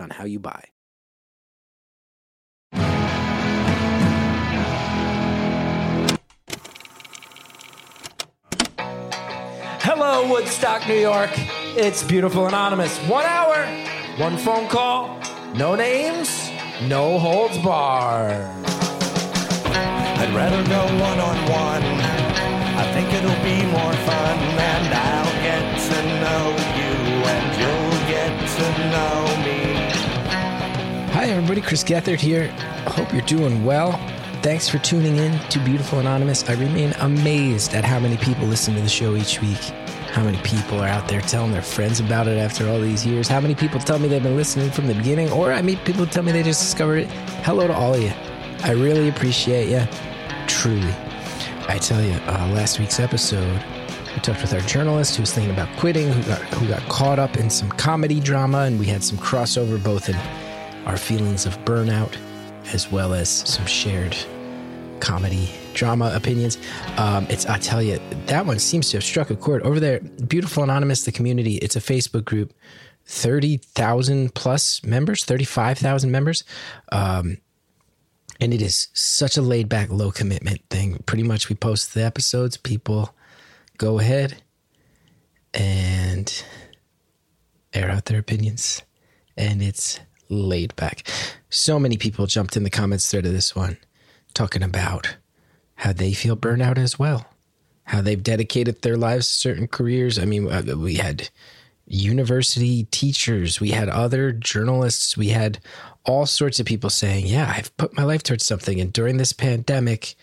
on how you buy. Hello, Woodstock, New York. It's Beautiful Anonymous. One hour, one phone call, no names, no holds barred. I'd rather go one on one. I think it'll be more fun, and I'll get to know you, and you'll get to know me. Hi, everybody. Chris Gethard here. Hope you're doing well. Thanks for tuning in to Beautiful Anonymous. I remain amazed at how many people listen to the show each week. How many people are out there telling their friends about it after all these years? How many people tell me they've been listening from the beginning? Or I meet people tell me they just discovered it. Hello to all of you. I really appreciate you. Truly. I tell you, uh, last week's episode, we talked with our journalist who was thinking about quitting, who got, who got caught up in some comedy drama, and we had some crossover both in our feelings of burnout as well as some shared comedy drama opinions. Um, it's I tell you that one seems to have struck a chord over there. Beautiful anonymous, the community. It's a Facebook group, thirty thousand plus members, thirty five thousand members. Um, and it is such a laid back, low commitment thing. Pretty much, we post the episodes. People go ahead and air out their opinions, and it's laid back. So many people jumped in the comments thread of this one talking about how they feel burnout as well, how they've dedicated their lives to certain careers. I mean, uh, we had university teachers, we had other journalists, we had all sorts of people saying, Yeah, I've put my life towards something. And during this pandemic,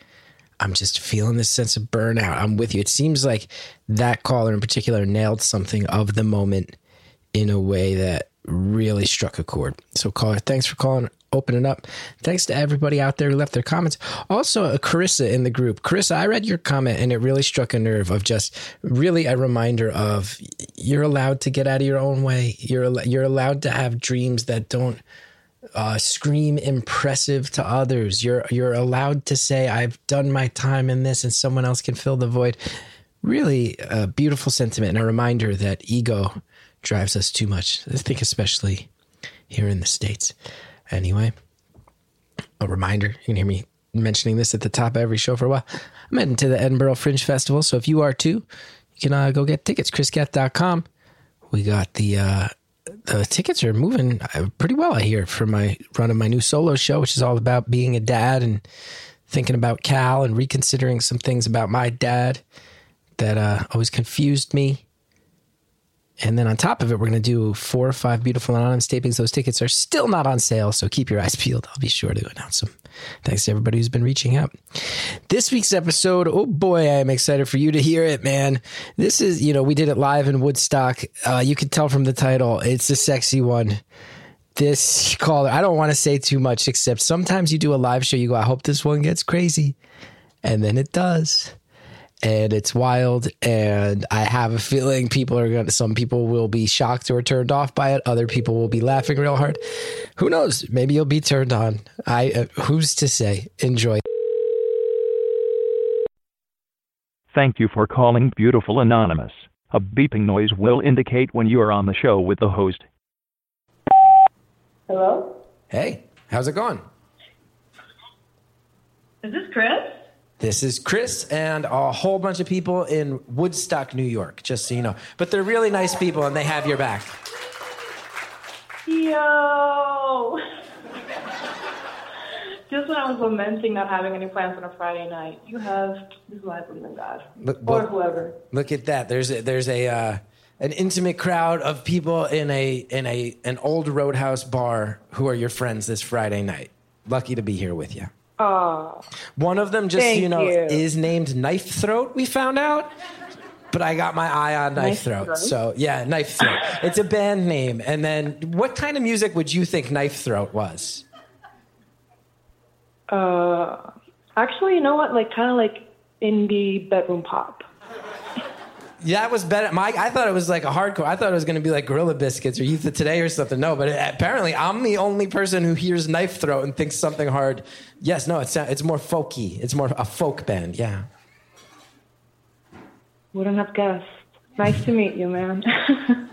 I'm just feeling this sense of burnout. I'm with you. It seems like that caller in particular nailed something of the moment in a way that really struck a chord. So, caller, thanks for calling, opening up. Thanks to everybody out there who left their comments. Also, uh, Carissa in the group. Carissa, I read your comment and it really struck a nerve of just really a reminder of you're allowed to get out of your own way. You're you're allowed to have dreams that don't uh, scream impressive to others. You're you're allowed to say I've done my time in this, and someone else can fill the void. Really a beautiful sentiment and a reminder that ego drives us too much. I think especially here in the states. Anyway, a reminder. You can hear me mentioning this at the top of every show for a while. I'm heading to the Edinburgh Fringe Festival, so if you are too, you can uh, go get tickets. ChrisGeth.com. We got the uh, the tickets are moving uh, pretty well, I hear, for my run of my new solo show, which is all about being a dad and thinking about Cal and reconsidering some things about my dad that uh, always confused me. And then on top of it, we're going to do four or five beautiful anonymous tapings. Those tickets are still not on sale, so keep your eyes peeled. I'll be sure to announce them. Thanks to everybody who's been reaching out. This week's episode, oh boy, I am excited for you to hear it, man. This is, you know, we did it live in Woodstock. Uh, you can tell from the title, it's a sexy one. This caller, I don't want to say too much, except sometimes you do a live show, you go, I hope this one gets crazy. And then it does and it's wild and i have a feeling people are going to some people will be shocked or turned off by it other people will be laughing real hard who knows maybe you'll be turned on i uh, who's to say enjoy Thank you for calling Beautiful Anonymous. A beeping noise will indicate when you are on the show with the host. Hello? hey how's it going Is this Chris? This is chris and a whole bunch of people in woodstock new york just so you know but they're really nice people and they have your back Yo! Just when I was lamenting not having any plans on a Friday night, you have this is why I believe in God. Look- or whoever. Look at that. There's a, there's a uh, an intimate crowd of people in a in a an old roadhouse bar who are your friends this Friday night. Lucky to be here with you. Oh, One of them, just so you know, you. is named Knife Throat. We found out. but I got my eye on Knife, Knife Throat. Throat? So yeah, Knife Throat. it's a band name. And then, what kind of music would you think Knife Throat was? Uh, actually, you know what? Like kind of like indie bedroom pop. Yeah, that was better. My, I thought it was like a hardcore. I thought it was going to be like Gorilla Biscuits or Youth of Today or something. No, but it, apparently I'm the only person who hears Knife Throat and thinks something hard. Yes, no, it's it's more folky. It's more a folk band. Yeah. Wouldn't have guessed. Nice to meet you, man.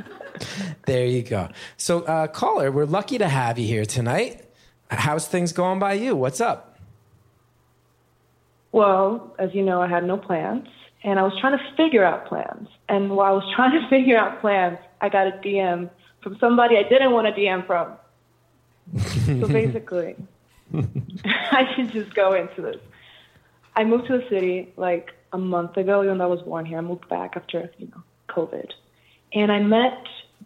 There you go. So, uh, caller, we're lucky to have you here tonight. How's things going by you? What's up? well, as you know, I had no plans, and I was trying to figure out plans. And while I was trying to figure out plans, I got a DM from somebody I didn't want a DM from. so basically, I should just go into this. I moved to the city like a month ago, even though I was born here. I moved back after, you know, COVID. And I met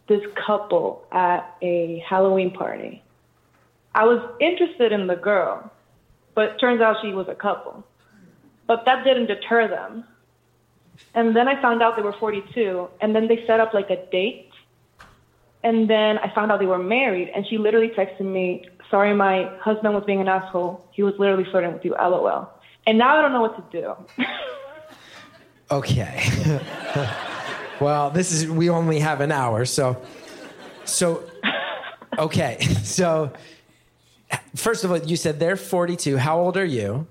this couple at a Halloween party. I was interested in the girl, but turns out she was a couple. But that didn't deter them. And then I found out they were 42, and then they set up like a date. And then I found out they were married, and she literally texted me, Sorry, my husband was being an asshole. He was literally flirting with you, lol. And now I don't know what to do. Okay. well, this is we only have an hour, so so okay. So first of all, you said they're 42. How old are you?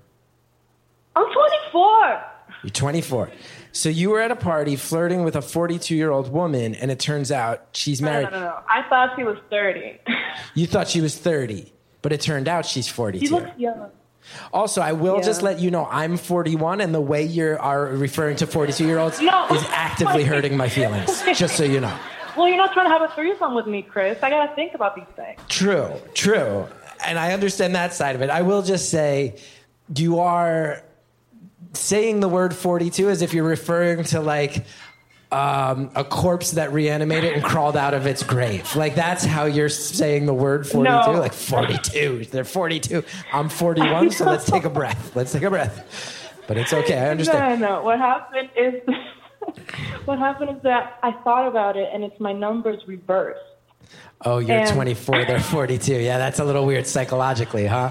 I'm 24. You're 24. So you were at a party flirting with a 42 year old woman, and it turns out she's No, married. no, no, no. I thought she was 30. You thought she was 30, but it turned out she's 42. she looks young. Also, I will Yeah. just let you know I'm 41, and the way you are referring to 42 year olds No. is actively hurting my feelings. Just so you know. Well, you're not trying to have a threesome with me, Chris. I gotta think about these things. True, true. And I understand that side of it. I will just say you are saying the word 42 as if you're referring to like um, a corpse that reanimated and crawled out of its grave. Like that's how you're saying the word 42. No. Like 42. They're 42. I'm 41, so let's take a breath. Let's take a breath. But it's okay. I understand. No, no. What happened is, what happened is that I thought about it, and it's my numbers reversed. Oh, you're And- 24. They're 42. Yeah, that's a little weird psychologically, huh?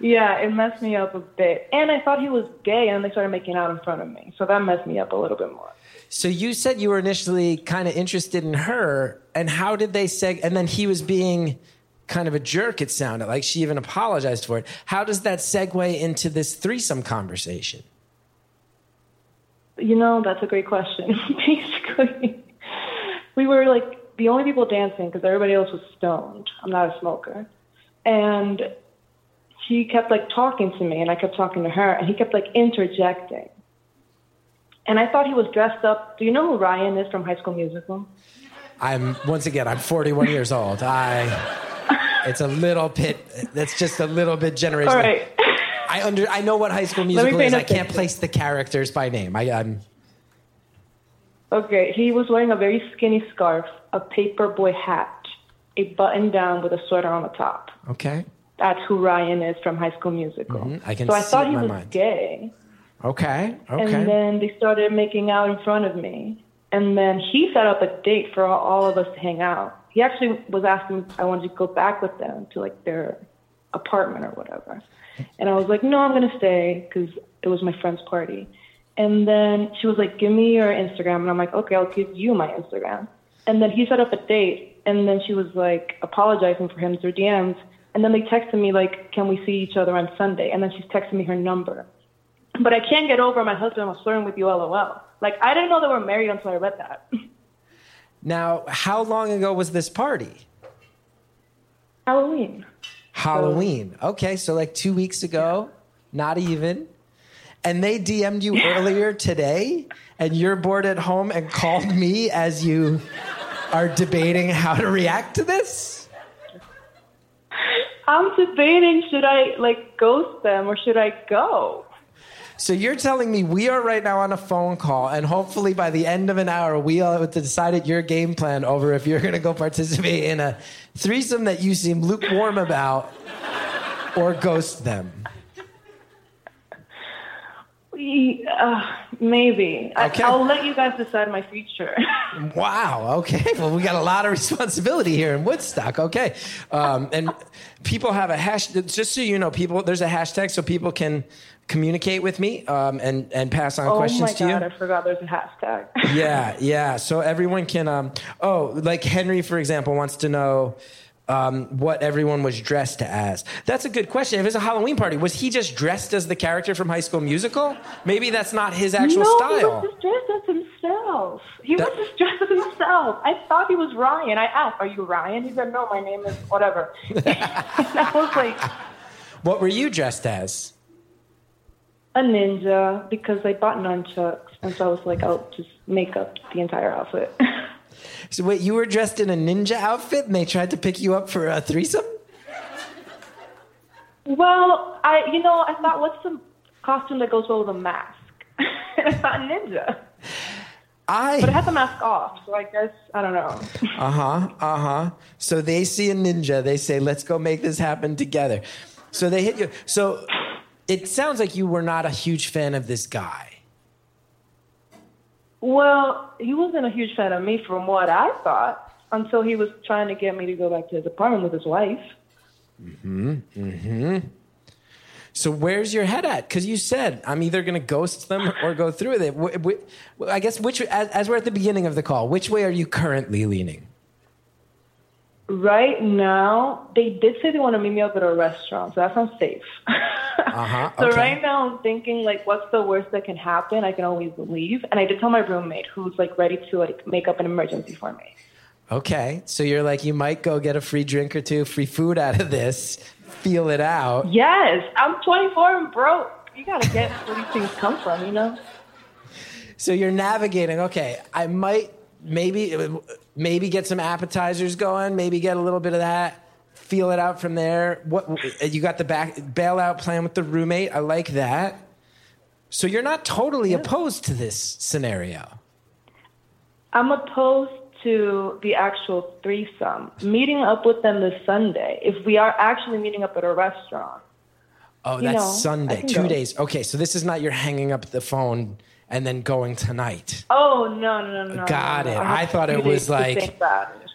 Yeah, it messed me up a bit. And I thought he was gay, and they started making out in front of me, so that messed me up a little bit more. So you said you were initially kind of interested in her, and how did they seg? And then he was being kind of a jerk. It sounded like she even apologized for it. How does that segue into this threesome conversation? You know, that's a great question. Basically, we were like the only people dancing because everybody else was stoned. I'm not a smoker. And she kept like talking to me, and I kept talking to her, and he kept like interjecting. And I thought he was dressed up. Do you know who Ryan is from High School Musical? I'm once again, I'm 41 years old. I. It's a little bit. That's just a little bit generational. All right. I under. I know what High School Musical is. I can't place the characters by name. I, I'm. Okay, he was wearing a very skinny scarf, a paperboy hat, a button down with a sweater on the top. Okay. That's who Ryan is from High School Musical. Mhm, I can so I thought he my was mind. gay. Okay. Okay. And then they started making out in front of me. And then he set up a date for all, of us to hang out. He actually was asking if I wanted to go back with them to like their apartment or whatever. And I was like, no, I'm going to stay because it was my friend's party. And then she was like, give me your Instagram. And I'm like, okay, I'll give you my Instagram. And then he set up a date. And then she was like apologizing for him through DMs. And then they texted me like, can we see each other on Sunday? And then she's texting me her number but I can't get over my husband was flirting with you, lol. Like I didn't know they were married until I read that. now, how long ago was this party? Halloween. Halloween. Okay, so like two weeks ago, not even. And they DM'd you earlier today, and you're bored at home and called me as you are debating how to react to this? I'm debating should I like ghost them or should I go? So you're telling me we are right now on a phone call, and hopefully by the end of an hour, we all have decided your game plan over if you're going to go participate in a threesome that you seem lukewarm about or ghost them. Uh, maybe. Okay. I, I'll let you guys decide my future. Wow. Okay. Well, we got a lot of responsibility here in Woodstock. Okay. Um, and people have a hash. Just so you know, people there's a hashtag so people can communicate with me um, and and pass on oh questions my to you. god, I forgot there's a hashtag. yeah, yeah. So everyone can. Um, oh, like Henry, for example, wants to know um, what everyone was dressed as. That's a good question. If it's a Halloween party, was he just dressed as the character from High School Musical? Maybe that's not his actual no, style. he was just dressed as himself. He That- was just dressed as himself. I thought he was Ryan. I asked, "Are you Ryan?" He said, "No, my name is whatever." and I was like, What were you dressed as? a ninja because I bought nunchucks, and so I was like, I'll just make up the entire outfit. So wait, you were dressed in a ninja outfit, and they tried to pick you up for a threesome? well, I, you know, I thought, what's the costume that goes well with a mask? I thought ninja, I. but I had the mask off, so I guess I don't know. Uh huh. Uh huh. So they see a ninja. They say, "Let's go make this happen together." So they hit you. So it sounds like you were not a huge fan of this guy. Well, he wasn't a huge fan of me from what I thought until he was trying to get me to go back to his apartment with his wife. hmm. hmm. So where's your head at? Because you said I'm either going to ghost them or go through with it. I guess which, as, as we're at the beginning of the call, which way are you currently leaning? Right now, they did say they want to meet me up at a restaurant, so that sounds safe. Uh-huh, so okay. right now, I'm thinking like, what's the worst that can happen? I can always leave, and I did tell my roommate, who's like ready to like make up an emergency for me. Okay, so you're like you might go get a free drink or two, free food out of this, feel it out. Yes, I'm 24 and broke. You gotta get where these things come from, you know. So you're navigating. Okay, I might maybe maybe get some appetizers going. Maybe get a little bit of that. Feel it out from there. What you got the back bailout plan with the roommate? I like that. So you're not totally opposed to this scenario. I'm opposed to the actual threesome. Meeting up with them this Sunday. If we are actually meeting up at a restaurant. Oh, that's know, Sunday. Two go. days. Okay, so this is not you're hanging up the phone and then going tonight. Oh no no no no! Got no, it. no. I have thought it was like- it.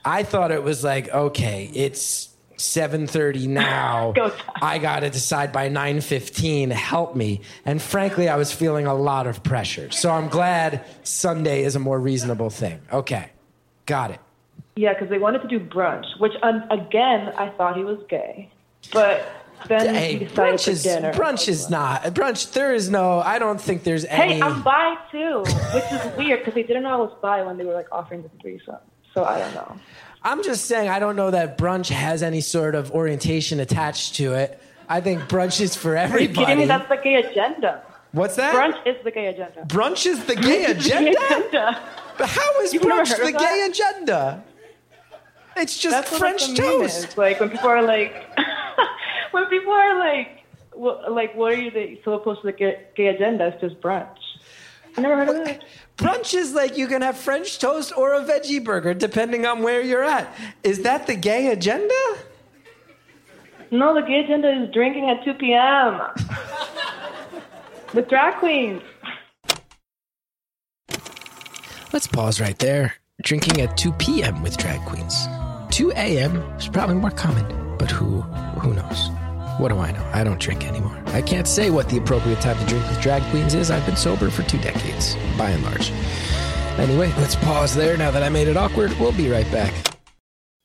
I thought it was like, okay, it's 7:30 now. Go. I got to decide by 9:15. Help me. And frankly, I was feeling a lot of pressure. So I'm glad Sunday is a more reasonable thing. Okay. Got it. Yeah, because they wanted to do brunch, which um, again I thought he was gay, but then he Hey, decided brunch is dinner. brunch is not brunch. There is no. I don't think there's any. Hey, I'm bi too, which is weird because they didn't know I was bi when they were like offering the threesome. So I don't know. I'm just saying, I don't know that brunch has any sort of orientation attached to it. I think brunch is for Are you kidding everybody. me? That's the gay agenda. What's that? Brunch is the gay agenda. Brunch is the gay Gay agenda? But how is You've brunch the that? gay agenda? It's just That's what French like, toast. Like when people are like, when people are like, what, like, what are you the, so opposed to the gay, gay agenda? It's just brunch. You never heard of that? Brunch is like you can have French toast or a veggie burger, depending on where you're at. Is that the gay agenda? No, the gay agenda is drinking at 2 p.m. with drag queens. Let's pause right there. Drinking at 2 p.m. with drag queens. 2 a.m. is probably more common, but who who knows? What do I know? I don't drink anymore. I can't say what the appropriate time to drink with drag queens is. I've been sober for two decades, by and large. Anyway, let's pause there now that I made it awkward. We'll be right back.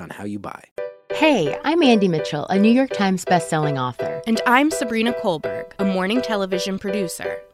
on how you buy. Hey, I'm Andy Mitchell, a New York Times bestselling author. And I'm Sabrina Kohlberg, a morning television producer.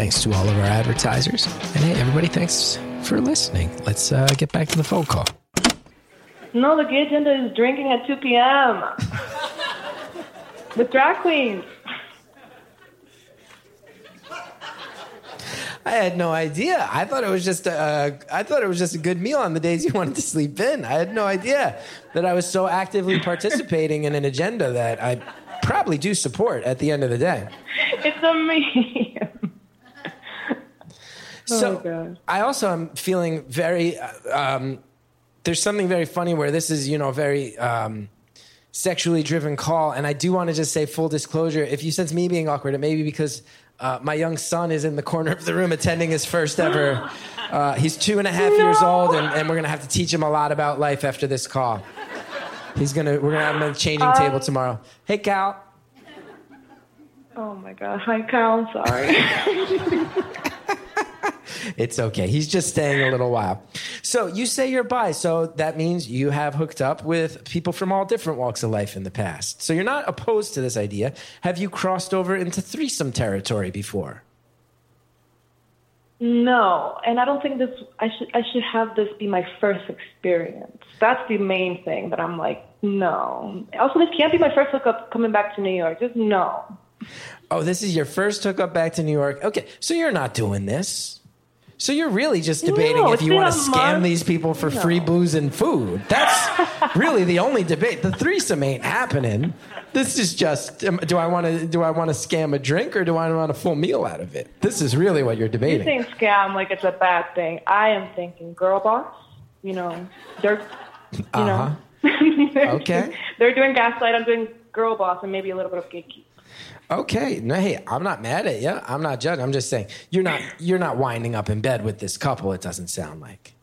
Thanks to all of our advertisers. And hey, everybody, thanks for listening. Let's uh, get back to the phone call. No, the gay agenda is drinking at 2 p.m. with drag queens. I had no idea. I thought it was just a, I thought it was just a good meal on the days you wanted to sleep in. I had no idea that I was so actively participating in an agenda that I probably do support at the end of the day. It's a meme. So God. I also am feeling very. uh, Um, there's something very funny where this is, you know, very um, sexually driven call, and I do want to just say full disclosure. If you sense me being awkward, it may be because uh, my young son is in the corner of the room attending his first ever. Uh, he's two and a half years old, and, and we're gonna have to teach him a lot about life after this call. He's gonna. We're gonna have him at the changing table tomorrow. Hey, Cal. Oh my God. Hi, Kyle. I'm sorry. It's okay. He's just staying a little while. So you say you're bi, so that means you have hooked up with people from all different walks of life in the past. So you're not opposed to this idea. Have you crossed over into threesome territory before? no, and I don't think this. I should. I should have this be my first experience. That's the main thing that I'm like, no. Also, this can't be my first hookup coming back to New York. Just no. Oh, this is your first hookup back to New York. Okay, so you're not doing this. So you're really just debating No, if you want to scam month. these people for free booze and food. That's really the only debate. The threesome ain't happening. This is just um, do I want to do I want to scam a drink or do I want a full meal out of it? This is really what you're debating. You think scam like it's a bad thing. I am thinking girl boss. You know, they're. You Uh-huh. know. Okay. they're doing gaslight. I'm doing girl boss and maybe a little bit of gatekeep. Okay, no, hey, I'm not mad at you. I'm not judging. I'm just saying you're not you're not winding up in bed with this couple. It doesn't sound like.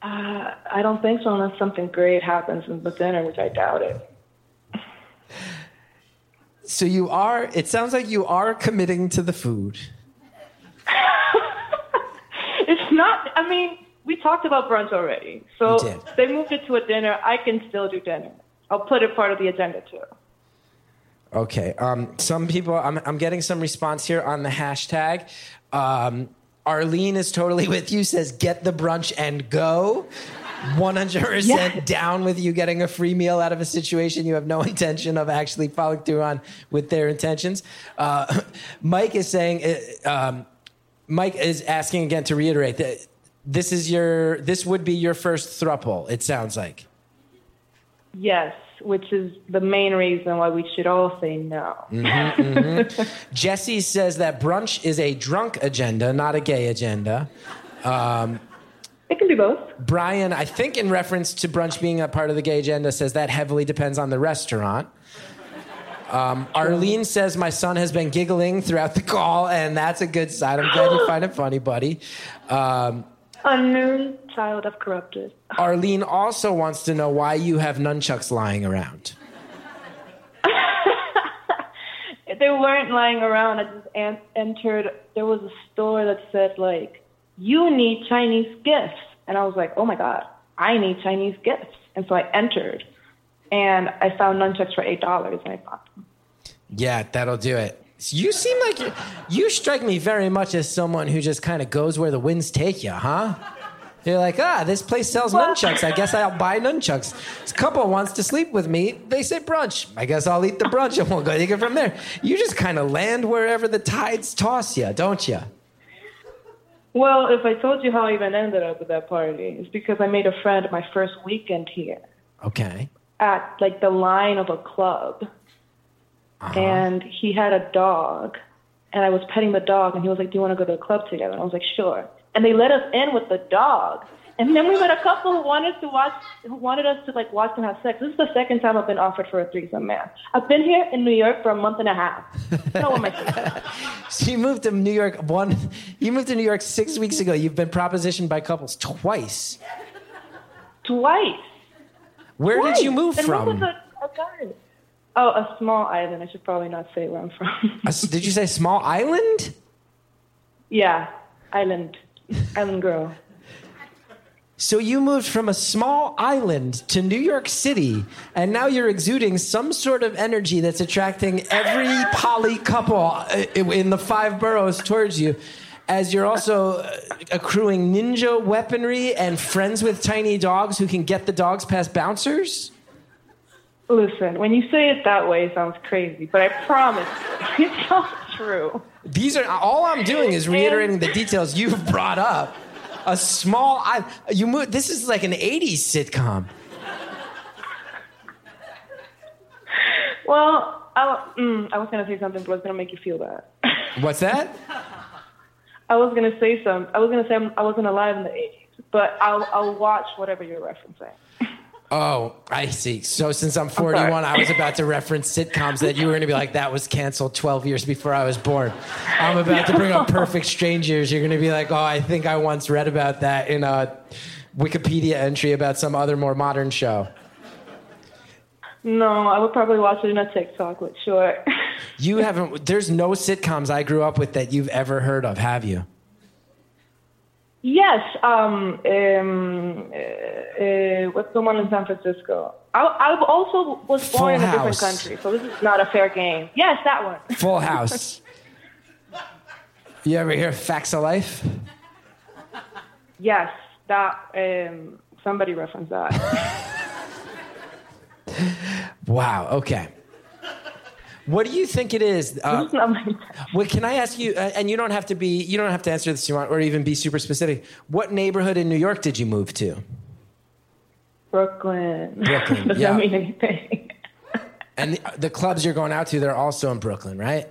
Uh, I don't think so unless something great happens in the dinner, which I doubt it. So you are. It sounds like you are committing to the food. It's not. I mean, we talked about brunch already, so they moved it to a dinner. I can still do dinner. I'll put it part of the agenda too. Okay. Um, some people. I'm I'm getting some response here on the hashtag. Um, Arlene is totally with you. Says get the brunch and go. 100% Yes. down with you getting a free meal out of a situation you have no intention of actually following through on with their intentions. Uh, Mike is saying, uh, um, Mike is asking again to reiterate that this is your, this would be your first thruple. It sounds like. Yes, which is the main reason why we should all say no. Jesse says that brunch is a drunk agenda, not a gay agenda. It can be both. Brian, I think in reference to brunch being a part of the gay agenda, says that heavily depends on the restaurant. Um, Arlene says my son has been giggling throughout the call, and that's a good sign. I'm glad you find it funny, buddy. Um, A new child of corrupted. Arlene also wants to know why you have nunchucks lying around. They weren't lying around. I just an- entered. There was a store that said like, "You need Chinese gifts," and I was like, "Oh my god, I need Chinese gifts." And so I entered, and I found nunchucks for eight dollars, and I bought them. Yeah, that'll do it. You seem like you, you strike me very much as someone who just kind of goes where the winds take you, huh? You're like, ah, this place sells nunchucks. I guess I'll buy nunchucks. This couple wants to sleep with me. They say brunch. I guess I'll eat the brunch and we'll go take it from there. You just kind of land wherever the tides toss you, don't you? Well, if I told you how I even ended up at that party, it's because I made a friend my first weekend here Okay. at like the line of a club, Uh-huh. and he had a dog, and I was petting the dog, and he was like, "Do you want to go to the club together?" And I was like, "Sure." And they let us in with the dog, And then we met a couple who wanted to watch, who wanted us to like watch them have sex. This is the second time I've been offered for a threesome, man. I've been here in New York for a month and a half. No one my So you moved to New York one. You moved to New York six weeks ago. You've been propositioned by couples twice. Twice. Where Twice. did you move and from? What was a, a guy? Oh, a small island. I should probably not say where I'm from. Did you say small island? yeah, island, island girl. So you moved from a small island to New York City, and now you're exuding some sort of energy that's attracting every poly couple uh, in the five boroughs towards you. As you're also uh, accruing ninja weaponry and friends with tiny dogs who can get the dogs past bouncers. Listen, when you say it that way, it sounds crazy, but I promise you, it sounds true. These are all I'm doing is reiterating the details you've brought up. A small I you move. This is like an '80s sitcom. Well, I, mm, I was gonna say something, but I was gonna make you feel bad. What's that? I was gonna say some. I was gonna say I'm, I wasn't alive in the '80s, but I'll I'll watch whatever you're referencing. Oh, I see. So since I'm 41, I was about to reference sitcoms that you were going to be like, that was canceled 12 years before I was born. I'm about to bring up Perfect Strangers. You're going to be like, oh, I think I once read about that in a Wikipedia entry about some other more modern show. No, I would probably watch it in a TikTok, but sure. You haven't, there's no sitcoms I grew up with that you've ever heard of, have you? Yes. Um. Um. Uh, uh, what's the one in San Francisco? I I also was Full born in a different House. country, so this is not a fair game. Yes, that one. Full House. you ever hear Facts of Life? Yes, that. Um. Somebody referenced that. Wow, okay. What do you think it is? Uh, It's not my type. Well, can I ask you? Uh, and you don't have to be. You don't have to answer this you want, or even be super specific. What neighborhood in New York did you move to? Brooklyn. Brooklyn, Does yeah. that mean anything? And the, the clubs you're going out to, they're also in Brooklyn, right?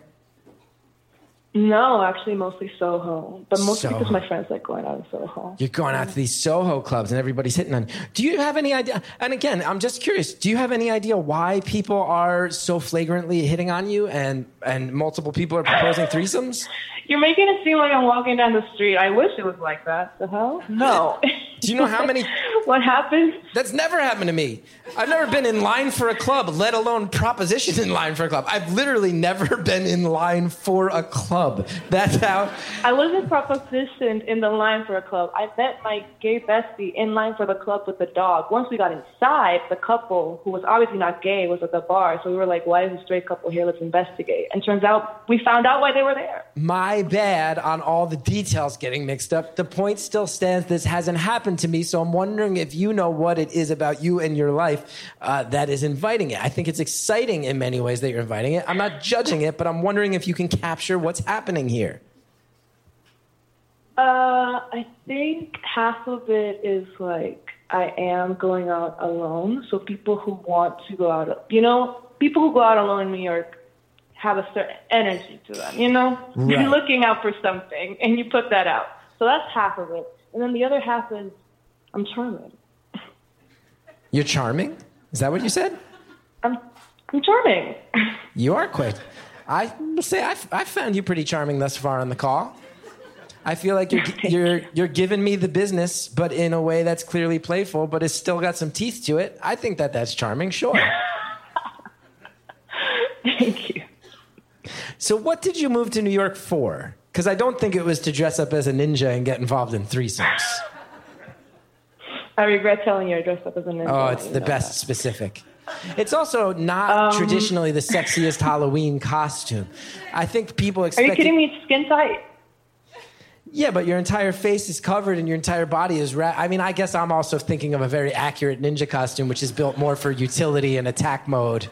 No, actually, mostly Soho, but mostly Soho. because my friends like going out in Soho. You're going out to these Soho clubs, and everybody's hitting on you. Do you have any idea? And again, I'm just curious. Do you have any idea why people are so flagrantly hitting on you, and and multiple people are proposing threesomes? You're making it seem like I'm walking down the street. I wish it was like that. The hell? No. Do you know how many? what happened? That's never happened to me. I've never been in line for a club, let alone proposition in line for a club. I've literally never been in line for a club. That's how. I wasn't propositioned in the line for a club. I met my gay bestie in line for the club with the dog. Once we got inside, the couple, who was obviously not gay, was at the bar. So we were like, why is a straight couple here? Let's investigate. And turns out we found out why they were there. My bad on all the details getting mixed up. The point still stands. This hasn't happened to me, so I'm wondering if you know what it is about you and your life uh, that is inviting it. I think it's exciting in many ways that you're inviting it. I'm not judging it, but I'm wondering if you can capture what's happening here. Uh, I think half of it is like I am going out alone. So people who want to go out, you know, people who go out alone in New York have a certain energy to them. You know, Right. you're looking out for something, and you put that out. So that's half of it, and then the other half is I'm charming. You're charming? Is that what you said? I'm I'm charming. You are quite. I will say I've, I've found you pretty charming thus far on the call. I feel like you're you're you're giving me the business, but in a way that's clearly playful, but it's still got some teeth to it. I think that that's charming. Sure. Thank you. So, what did you move to New York for? Because I don't think it was to dress up as a ninja and get involved in threesomes. I regret telling you I dressed up as a ninja. Oh, it's the best specific. It's also not um, traditionally the sexiest Halloween costume. I think people Are you kidding me? It's skin tight. Yeah, but your entire face is covered and your entire body is wrapped. I mean, I guess I'm also thinking of a very accurate ninja costume, which is built more for utility and attack mode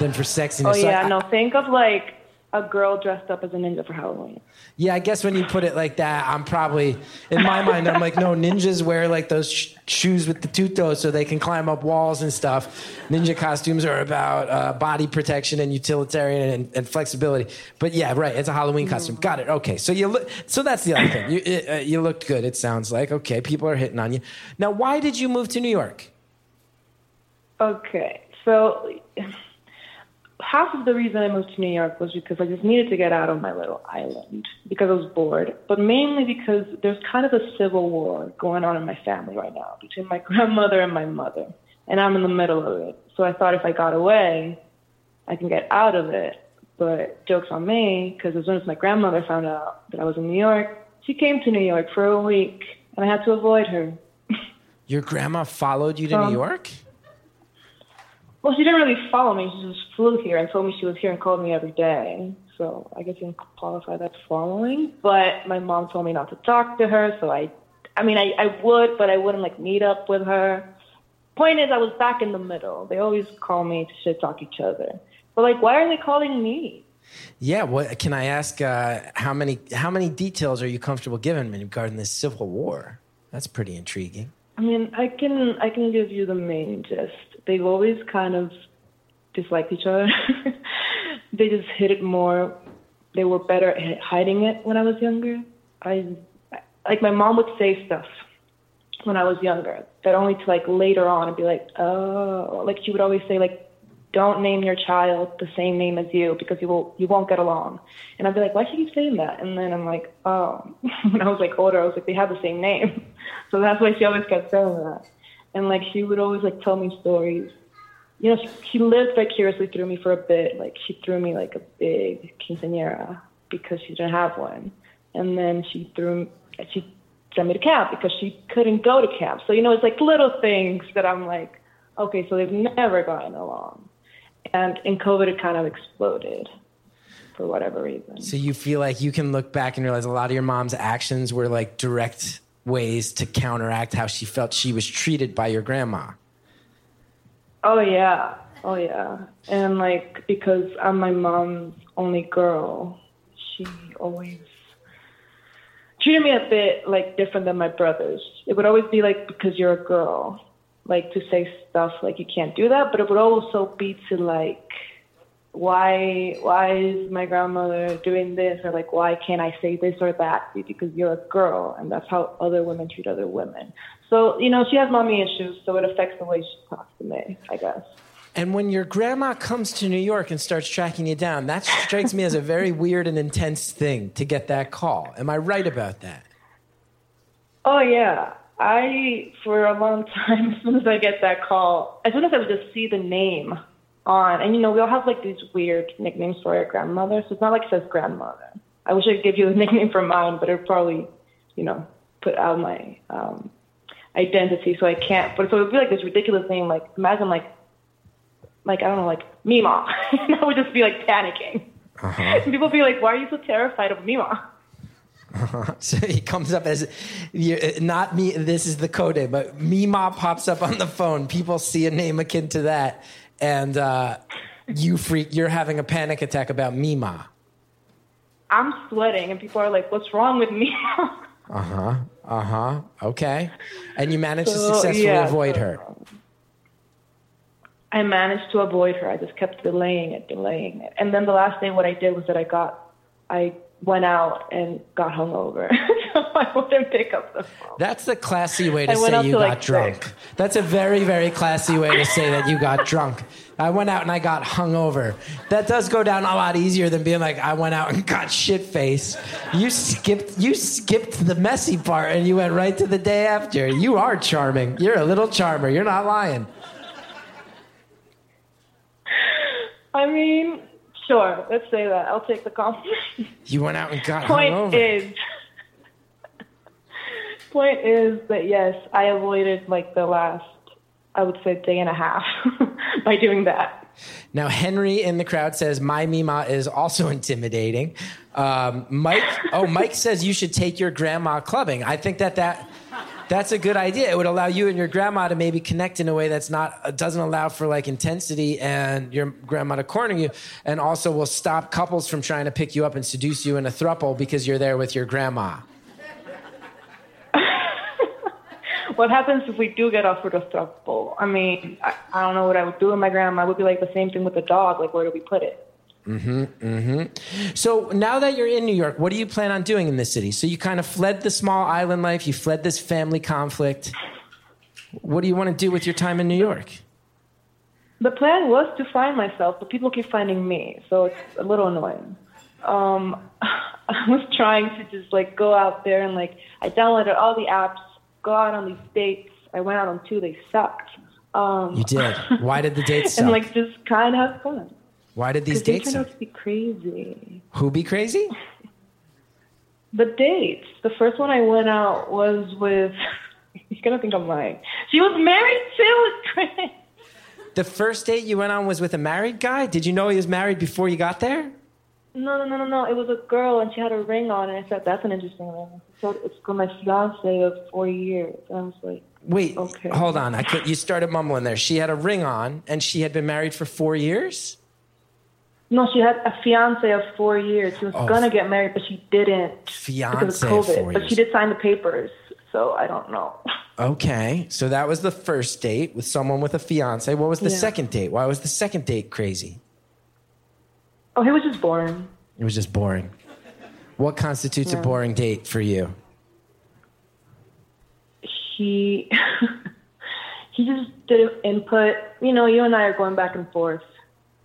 than for sexiness. Oh So I- yeah, no. Think of like a girl dressed up as a ninja for Halloween. Yeah, I guess when you put it like that, I'm probably in my mind. I'm like, no, ninjas wear like those sh- shoes with the two toes so they can climb up walls and stuff. Ninja costumes are about uh, body protection and utilitarian and, and, flexibility. But yeah, right, it's a Halloween costume. Got it. Okay, so you look. So that's the other thing. You it, uh, you looked good. It sounds like okay. People are hitting on you. Now, why did you move to New York? Okay, so half of the reason I moved to New York was because I just needed to get out of my little island because I was bored, but mainly because there's kind of a civil war going on in my family right now between my grandmother and my mother, and I'm in the middle of it. So I thought if I got away, I can get out of it. But jokes on me, because as soon as my grandmother found out that I was in New York, she came to New York for a week, and I had to avoid her. Your grandma followed you to um, New York? Well, she didn't really follow me. She just flew here and told me she was here and called me every day. So I guess you can qualify that following. But my mom told me not to talk to her, so I, I mean, I, I would, but I wouldn't like meet up with her. Point is, I was back in the middle. They always call me to shit talk each other. But like, why are they calling me? Yeah, what can I ask? Uh, how many how many details are you comfortable giving me regarding this civil war? That's pretty intriguing. I mean, I can I can give you the main gist they've always kind of disliked each other. they just hid it more. They were better at hiding it when I was younger. I like my mom would say stuff when I was younger that only to like later on and be like, oh, like she would always say like, don't name your child the same name as you because you will you won't get along. And I'd be like, why should you say that? And then I'm like, oh, when I was like older, I was like, they have the same name, so that's why she always kept saying that and like she would always like tell me stories. You know, she, she lived vicariously through me for a bit. Like she threw me like a big quinceañera because she didn't have one, and then she threw she sent me to camp because she couldn't go to camp. So you know, it's like little things that I'm like, okay, so they've never gotten along, and in COVID it kind of exploded for whatever reason. So you feel like you can look back and realize a lot of your mom's actions were like direct ways to counteract how she felt she was treated by your grandma. Oh yeah. Oh yeah. And like because I'm my mom's only girl, she always treated me a bit like different than my brothers. It would always be like because you're a girl, like to say stuff like you can't do that, but it would also be to like why why is my grandmother doing this or like why can't I say this or that because you're a girl and that's how other women treat other women. So you know she has mommy issues, so it affects the way she talks to me, I guess. And when your grandma comes to New York and starts tracking you down, that strikes me as a very weird and intense thing to get that call. Am I right about that? Oh yeah. I for a long time as soon as I get that call, as soon as I would just see the name on. And you know, we all have like these weird nicknames for our grandmother. So it's not like it says grandmother. I wish I could give you a nickname for mine, but it would probably, you know, put out my um, identity. So I can't. But so it would be like this ridiculous name. Like imagine like, like I don't know, like Mima. and I would just be like panicking. Uh-huh. And people be like, "Why are you so terrified of Mima?" Uh-huh. So he comes up as not me. This is the code, but Mima pops up on the phone. People see a name akin to that, and uh, you freak, you're having a panic attack about Mima. I'm sweating, and people are like, "What's wrong with Mima?" Uh huh. Uh huh. Okay. And you managed so, to successfully yeah, avoid so, her. I managed to avoid her. I just kept delaying it, delaying it, and then the last day, what I did was that I got, I went out and got hungover, so I wouldn't pick up the phone. That's the classy way to say you to got like drunk. Six. That's a very, very classy way to say that you got drunk. I went out and I got hungover. That does go down a lot easier than being like I went out and got shit face. You skipped you skipped the messy part and you went right to the day after. You are charming. You're a little charmer. You're not lying. I mean, Sure, let's say that. I'll take the compliment. You went out and got it. Point hungover. is, point is that yes, I avoided like the last, I would say, day and a half by doing that. Now, Henry in the crowd says, My Mima is also intimidating. Um, Mike, oh, Mike says you should take your grandma clubbing. I think that that. That's a good idea. It would allow you and your grandma to maybe connect in a way that's not uh, doesn't allow for like intensity and your grandma to corner you, and also will stop couples from trying to pick you up and seduce you in a thruple because you're there with your grandma. What happens if we do get offered a throuple? I mean, I, I don't know what I would do with my grandma. It would be like the same thing with the dog. Like, where do we put it? So now that you're in New York, what do you plan on doing in this city? So you kind of fled the small island life, you fled this family conflict. What do you want to do with your time in New York? The plan was to find myself, but people keep finding me, so it's a little annoying. Um, I was trying to just like go out there and like I downloaded all the apps, go out on these dates. I went out on two, they sucked. Um, You did. Why did the dates suck? and like just kind of have fun. Why did these Because they dates turned out to be crazy. Who be crazy? The dates. The first one I went out was with. You're gonna think I'm lying. She was married too. The first date you went on was with a married guy? Did you know he was married before you got there? No, no, no, no, no. It was a girl, and she had a ring on, and I said, "That's an interesting ring." She said, "It's for my fiance of four years." And I was like, Wait, Okay. hold on. I could, you started mumbling there. She had a ring on and she had been married for four years? "No, she had a fiance of four years. She was Oh. gonna get married, but she didn't because Fiance of of COVID. but she did sign the papers, so I don't know." Okay, so that was the first date with someone with a fiance. What was the Yeah. second date? Why was the second date crazy? Oh, he was just boring. It was just boring. What constitutes a boring date for you? he he just did input. You know, you and I are going back and forth.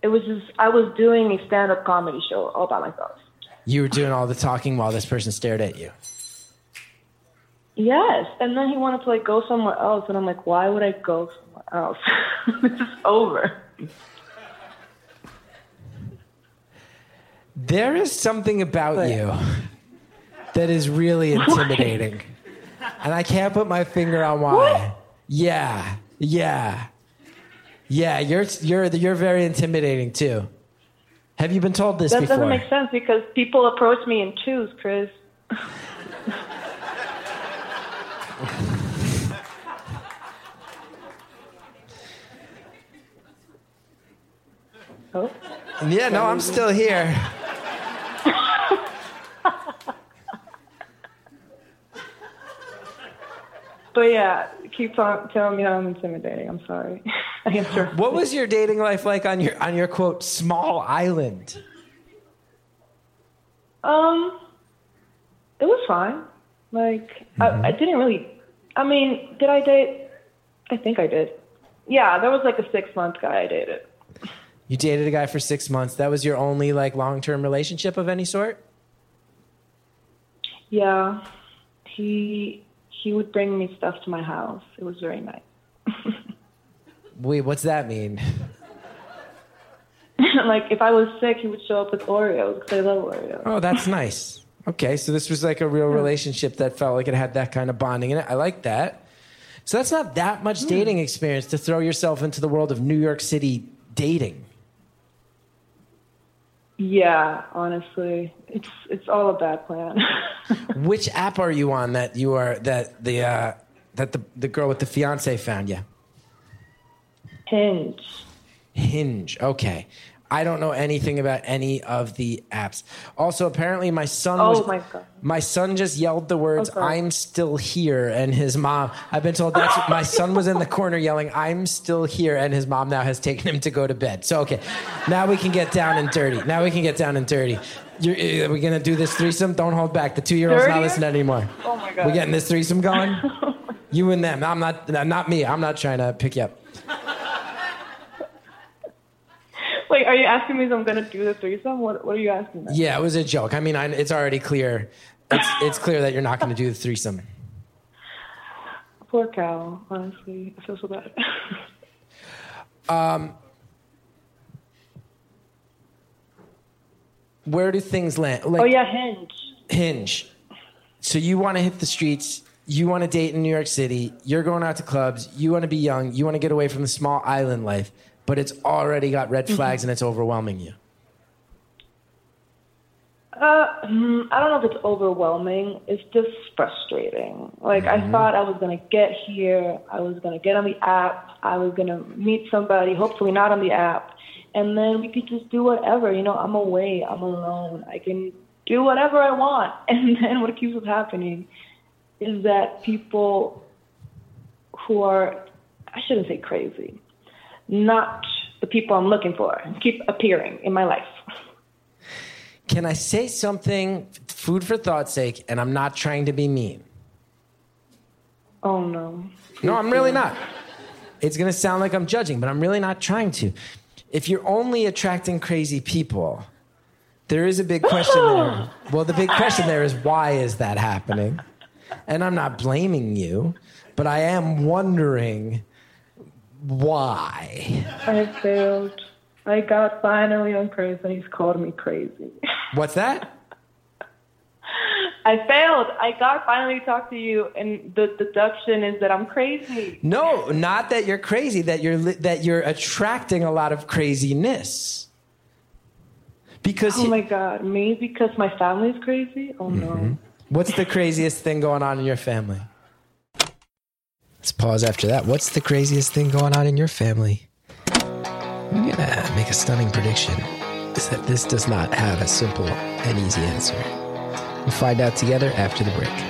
It was just I was doing a stand up comedy show all by myself. You were doing all the talking while this person stared at you. Yes, and then he wanted to like go somewhere else, and I'm like, why would I go somewhere else? it's just over. There is something about What? you that is really intimidating. and I can't put my finger on why. What? Yeah. Yeah. Yeah, you're you're you're very intimidating too. Have you been told this That before? doesn't make sense because people approach me in twos, Chris. oh. Yeah, no, I'm still here. But yeah, keep on telling me how I'm intimidating. I'm sorry. I interrupted. What was your dating life like on your on your quote small island? Um, it was fine. Like I, I didn't really. I mean, did I date? I think I did. Yeah, there was like a six month guy I dated. You dated a guy for six months. That was your only like long term relationship of any sort. Yeah, he he would bring me stuff to my house. It was very nice. Wait, what's that mean? like if I was sick, he would show up with Oreos because I love Oreos. Oh, that's nice. Okay, so this was like a real relationship that felt like it had that kind of bonding in it. I like that. So that's not that much hmm. dating experience to throw yourself into the world of New York City dating. Yeah, honestly, it's it's all a bad plan. Which app are you on that you are that the uh, that the the girl with the fiance found you? Hinge. Hinge. Okay. I don't know anything about any of the apps. Also, apparently, my son. Oh was, my God. My son just yelled the words Okay. "I'm still here," and his mom. I've been told that's my son was in the corner yelling "I'm still here," and his mom now has taken him to go to bed. So okay, now we can get down and dirty. Now we can get down and dirty. You're, uh, are we gonna do this threesome? Don't hold back. The two year old's not listening anymore. Oh my god. We getting this threesome going? you and them. I'm not. Not me. I'm not trying to pick you up. Wait, are you asking me if I'm gonna do the threesome? What What are you asking? Me? Yeah, it was a joke. I mean, I, it's already clear. It's it's clear that you're not going to do the threesome. Poor cow. Honestly, I feel so bad. Um, where do things land? Like oh yeah, Hinge. Hinge. So you want to hit the streets. You want to date in New York City. You're going out to clubs. You want to be young. You want to get away from the small island life. But it's already got red flags and it's overwhelming you. Uh, mm, I don't know if it's overwhelming. It's just frustrating. Like I thought I was gonna get here. I was gonna get on the app. I was gonna meet somebody. Hopefully not on the app, and then we could just do whatever. You know, I'm away. I'm alone. I can do whatever I want. And then what keeps happening is that people who are, I shouldn't say crazy, not the people I'm looking for, keep appearing in my life. Can I say something, food for thought's sake, and I'm not trying to be mean? Oh no. No, I'm really not. It's going to sound like I'm judging, but I'm really not trying to. If you're only attracting crazy people, there is a big question there. Well, the big question there is why is that happening? And I'm not blaming you, but I am wondering why. I failed. I got finally on crazy and he's called me crazy. What's that? I failed. I got finally to talk to you and the deduction is that I'm crazy. No, not that you're crazy, that you're li- that you're attracting a lot of craziness. Because Oh he- my god, me because my family's crazy? Oh no. Mm-hmm. What's the craziest thing going on in your family? Let's pause after that. What's the craziest thing going on in your family? I'm gonna make a stunning prediction. Is that this does not have a simple and easy answer. We'll find out together after the break.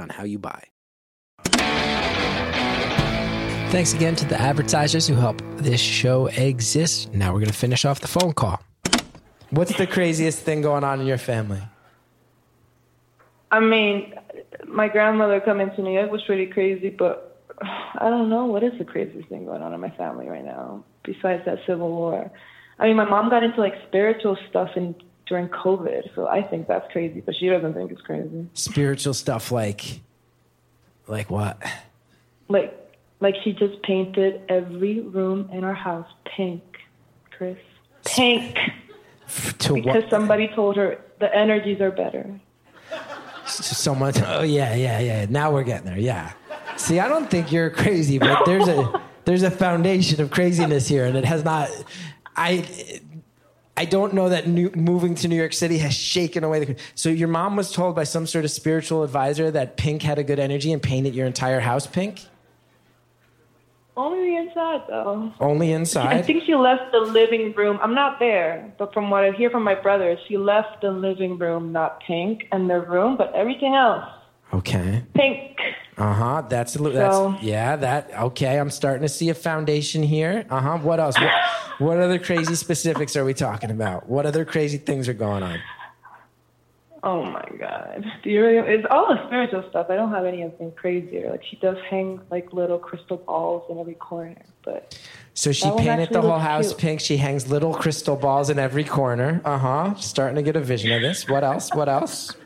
on how you buy. Thanks again to the advertisers who help this show exist. Now we're going to finish off the phone call. What's the craziest thing going on in your family? I mean, my grandmother coming to New York was pretty crazy, but I don't know what is the craziest thing going on in my family right now besides that civil war. I mean, my mom got into like spiritual stuff in during COVID, so I think that's crazy, but she doesn't think it's crazy. Spiritual stuff like like what? Like, like she just painted every room in our house pink, Chris. Pink, To because what? somebody told her the energies are better. so much. Oh yeah, yeah, yeah. Now we're getting there. Yeah. See, I don't think you're crazy, but there's a there's a foundation of craziness here, and it has not. I I don't know that new, moving to New York City has shaken away the. So your mom was told by some sort of spiritual advisor that pink had a good energy and painted your entire house pink. Only the inside, though. Only inside. I think she left the living room. I'm not there, but from what I hear from my brothers, she left the living room not pink and the room, but everything else Okay. pink. Uh huh. That's a li- that's So- yeah. That okay. I'm starting to see a foundation here. Uh huh. What else? What, what other crazy specifics are we talking about? What other crazy things are going on? Oh my god. Do you really? It's all the spiritual stuff. I don't have anything crazier. Like she does hang like little crystal balls in every corner, but So she painted the whole house cute. pink. She hangs little crystal balls in every corner. Uh huh. Starting to get a vision of this. What else? What else?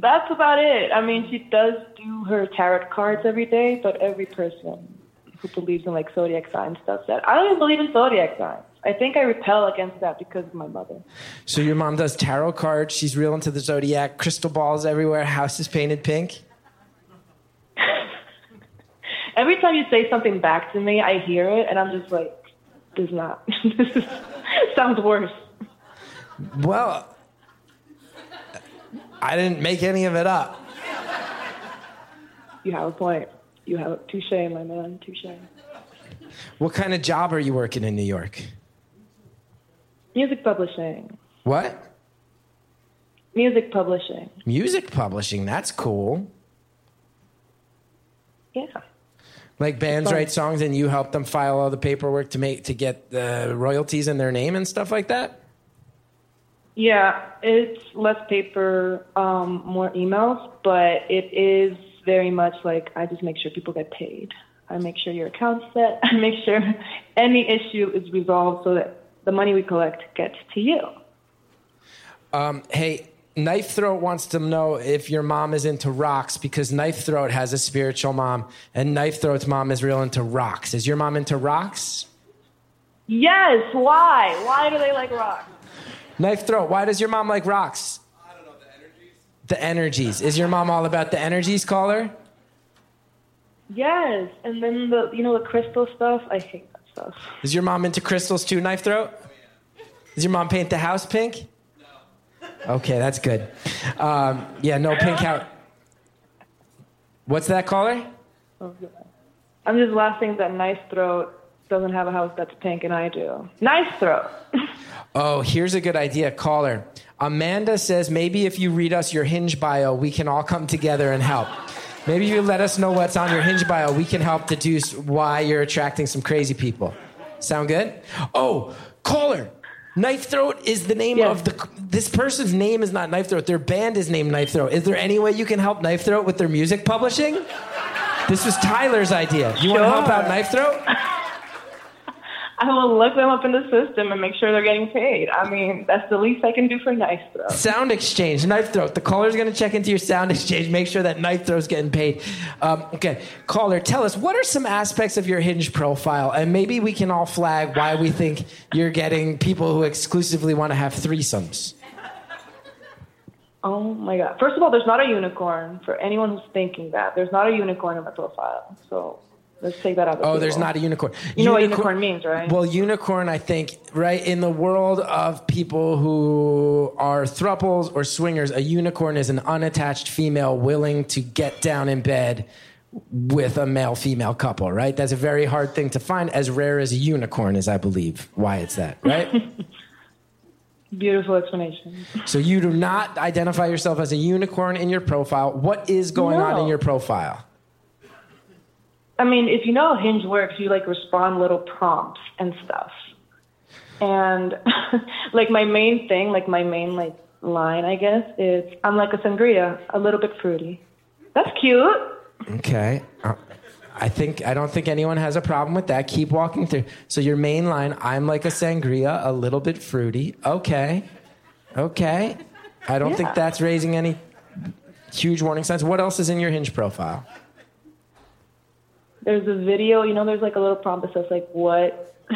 That's about it. I mean, she does do her tarot cards every day, but every person who believes in like zodiac signs does that. I don't even believe in zodiac signs. I think I repel against that because of my mother. So your mom does tarot cards. She's real into the zodiac. Crystal balls everywhere. House is painted pink. Every time you say something back to me, I hear it, and I'm just like, "This is not. this is, sounds worse." Well, I didn't make any of it up. You have a point. You have a touche, my man. Touche. What kind of job are you working in New York? Music publishing. What? Music publishing. Music publishing. That's cool. Yeah. Like bands write songs and you help them file all the paperwork to make to get the royalties in their name and stuff like that. Yeah, it's less paper, um, more emails, but it is very much like I just make sure people get paid. I make sure your account's set. I make sure any issue is resolved so that the money we collect gets to you. Um, hey, Knife Throat wants to know if your mom is into rocks because Knife Throat has a spiritual mom and Knife Throat's mom is real into rocks. Is your mom into rocks? Yes. Why? Why do they like rock? Knife Throat, why does your mom like rocks? I don't know, the energies. The energies. Is your mom all about the energies, caller? Yes. And then the you know the crystal stuff. I hate that stuff. Is your mom into crystals too, Knife Throat? Does your mom paint the house pink? No. Okay, that's good. Um, yeah, no pink house. What's that, caller? I'm just laughing that knife Throat doesn't have a house that's pink, and I do. Nice Throat. Oh, here's a good idea, caller. Amanda says maybe if you read us your Hinge bio, we can all come together and help. Maybe you let us know what's on your Hinge bio. We can help deduce why you're attracting some crazy people. Sound good? Oh, caller. Knife Throat is the name Yes. of the. This person's name is not Knife Throat. Their band is named Knife Throat. Is there any way you can help Knife Throat with their music publishing? This was Tyler's idea. You want to help out Knife Throat? I will look them up in the system and make sure they're getting paid. I mean, that's the least I can do for Throat. SoundExchange, knife throat. The caller's going to check into your sound exchange, make sure that knife throat's getting paid. Um, okay, caller, tell us what are some aspects of your Hinge profile, and maybe we can all flag why we think you're getting people who exclusively want to have threesomes. Oh my god! First of all, there's not a unicorn for anyone who's thinking that. There's not a unicorn in my profile, so let's take that out. Oh, there's not a unicorn. You know what unicorn means, right? Well, unicorn, I think, right in the world of people who are throuples or swingers, a unicorn is an unattached female willing to get down in bed with a male female couple, right? That's a very hard thing to find, as rare as a unicorn is, I believe, why it's that, right? Beautiful explanation. so you do not identify yourself as a unicorn in your profile. What is going on in your profile? I mean, if you know how Hinge works, you like respond little prompts and stuff. And like my main thing, like my main like line, I guess, is I'm like a sangria, a little bit fruity. That's cute. Okay. Uh, I think I don't think anyone has a problem with that. Keep walking through. So your main line, I'm like a sangria, a little bit fruity. Okay. Okay. I don't think that's raising any huge warning signs. What else is in your Hinge profile? There's a video, you know, there's like a little prompt that says like what.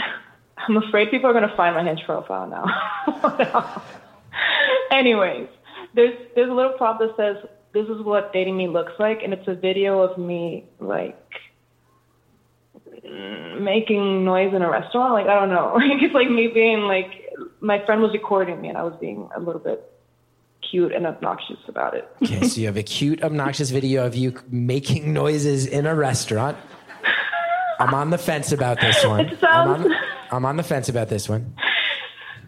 I'm afraid people are gonna find my Hinge profile now. Anyways, there's there's a little prompt that says this is what dating me looks like, and it's a video of me like making noise in a restaurant. Like I don't know, like it's like me being like my friend was recording me, and I was being a little bit cute and obnoxious about it. Okay, so you have a cute, obnoxious video of you making noises in a restaurant. I'm on the fence about this one. It I'm, on sounds- the, I'm on the fence about this one.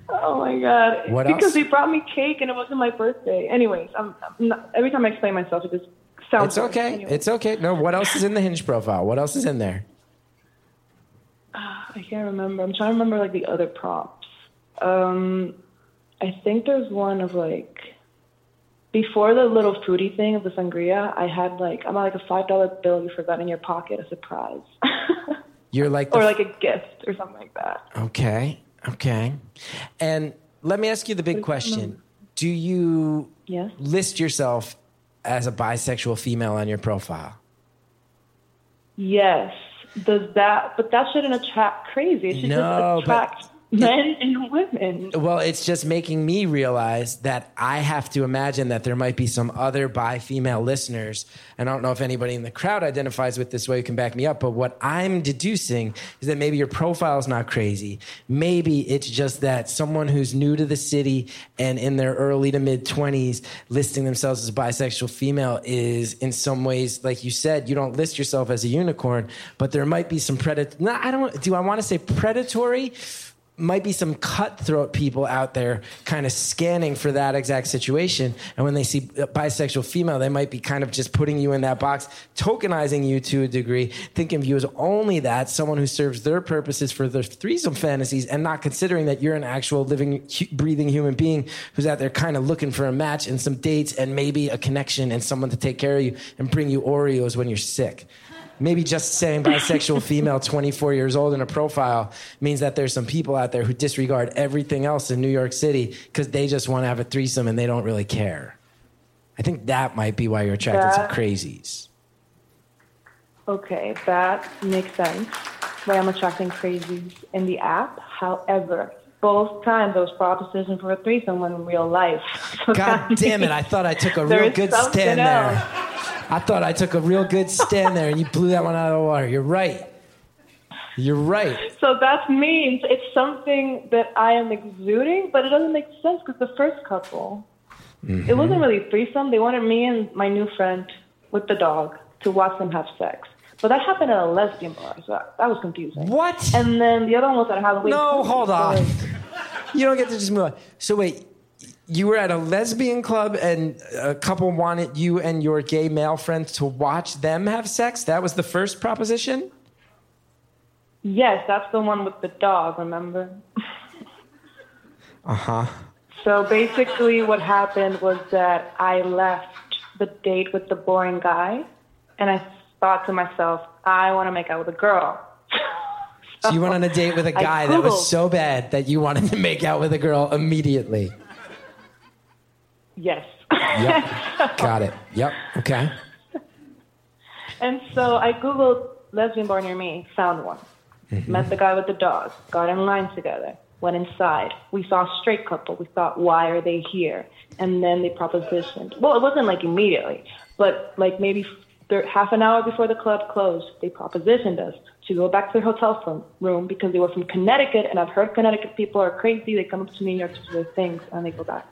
Oh my god! What because else? he brought me cake and it wasn't my birthday. Anyways, I'm, I'm not, every time I explain myself, it just sounds. It's okay. Anyway. It's okay. No, what else is in the Hinge profile? What else is in there? I can't remember. I'm trying to remember like the other prompts. Um, I think there's one of like before the little fruity thing of the sangria. I had like I'm like a five dollar bill you forgot in your pocket, a surprise, You're like or like a gift or something like that. Okay. Okay. And let me ask you the big question. Do you Yes. list yourself as a bisexual female on your profile? Yes. Does that? But that shouldn't attract crazy. It should No, just but- attract men and women. Well, it's just making me realize that I have to imagine that there might be some other bi female listeners. And I don't know if anybody in the crowd identifies with this way, you can back me up. But what I'm deducing is that maybe your profile's not crazy. Maybe it's just that someone who's new to the city and in their early to mid 20s listing themselves as a bisexual female is in some ways, like you said, you don't list yourself as a unicorn, but there might be some predator. No, I don't, do I want to say predatory? Might be some cutthroat people out there kind of scanning for that exact situation. And when they see bisexual female, they might be kind of just putting you in that box, tokenizing you to a degree, thinking of you as only that, someone who serves their purposes for their threesome fantasies, and not considering that you're an actual living, breathing human being who's out there kind of looking for a match and some dates and maybe a connection and someone to take care of you and bring you Oreos when you're sick. Maybe just saying bisexual female 24 years old in a profile means that there's some people out there who disregard everything else in New York City because they just want to have a threesome and they don't really care. I think that might be why you're attracted That- to crazies. Okay, that makes sense. Why I'm attracting crazies in the app. However, both times I was propositioned for a threesome when in real life. So God damn it. I thought I took a real good stand there. I thought I took a real good stand there and you blew that one out of the water. You're right. You're right. So that means it's something that I am exuding, but it doesn't make sense because the first couple, Mm-hmm. it wasn't really threesome. They wanted me and my new friend with the dog to watch them have sex. But that happened at a lesbian bar, so that, was confusing. What? And then the other one was at a Halloween. No, party, hold so, on. like, You don't get to just move on. So wait, you were at a lesbian club and a couple wanted you and your gay male friend to watch them have sex? That was the first proposition? Yes, that's the one with the dog, remember? Uh-huh. So basically, what happened was that I left the date with the boring guy, and I thought to myself, I want to make out with a girl. So you went on a date with a guy that was so bad that you wanted to make out with a girl immediately. Yes. Yep. Got it. Yep. Okay. and so I Googled lesbian bar near me, found one. Mm-hmm. Met the guy with the dog, got in line together, went inside. We saw a straight couple. We thought, why are they here? And then they propositioned. Well, it wasn't like immediately, but like maybe thir- half an hour before the club closed, they propositioned us to go back to their hotel from, room because they were from Connecticut, and I've heard Connecticut people are crazy. They come up to New York to do their things, and they go back.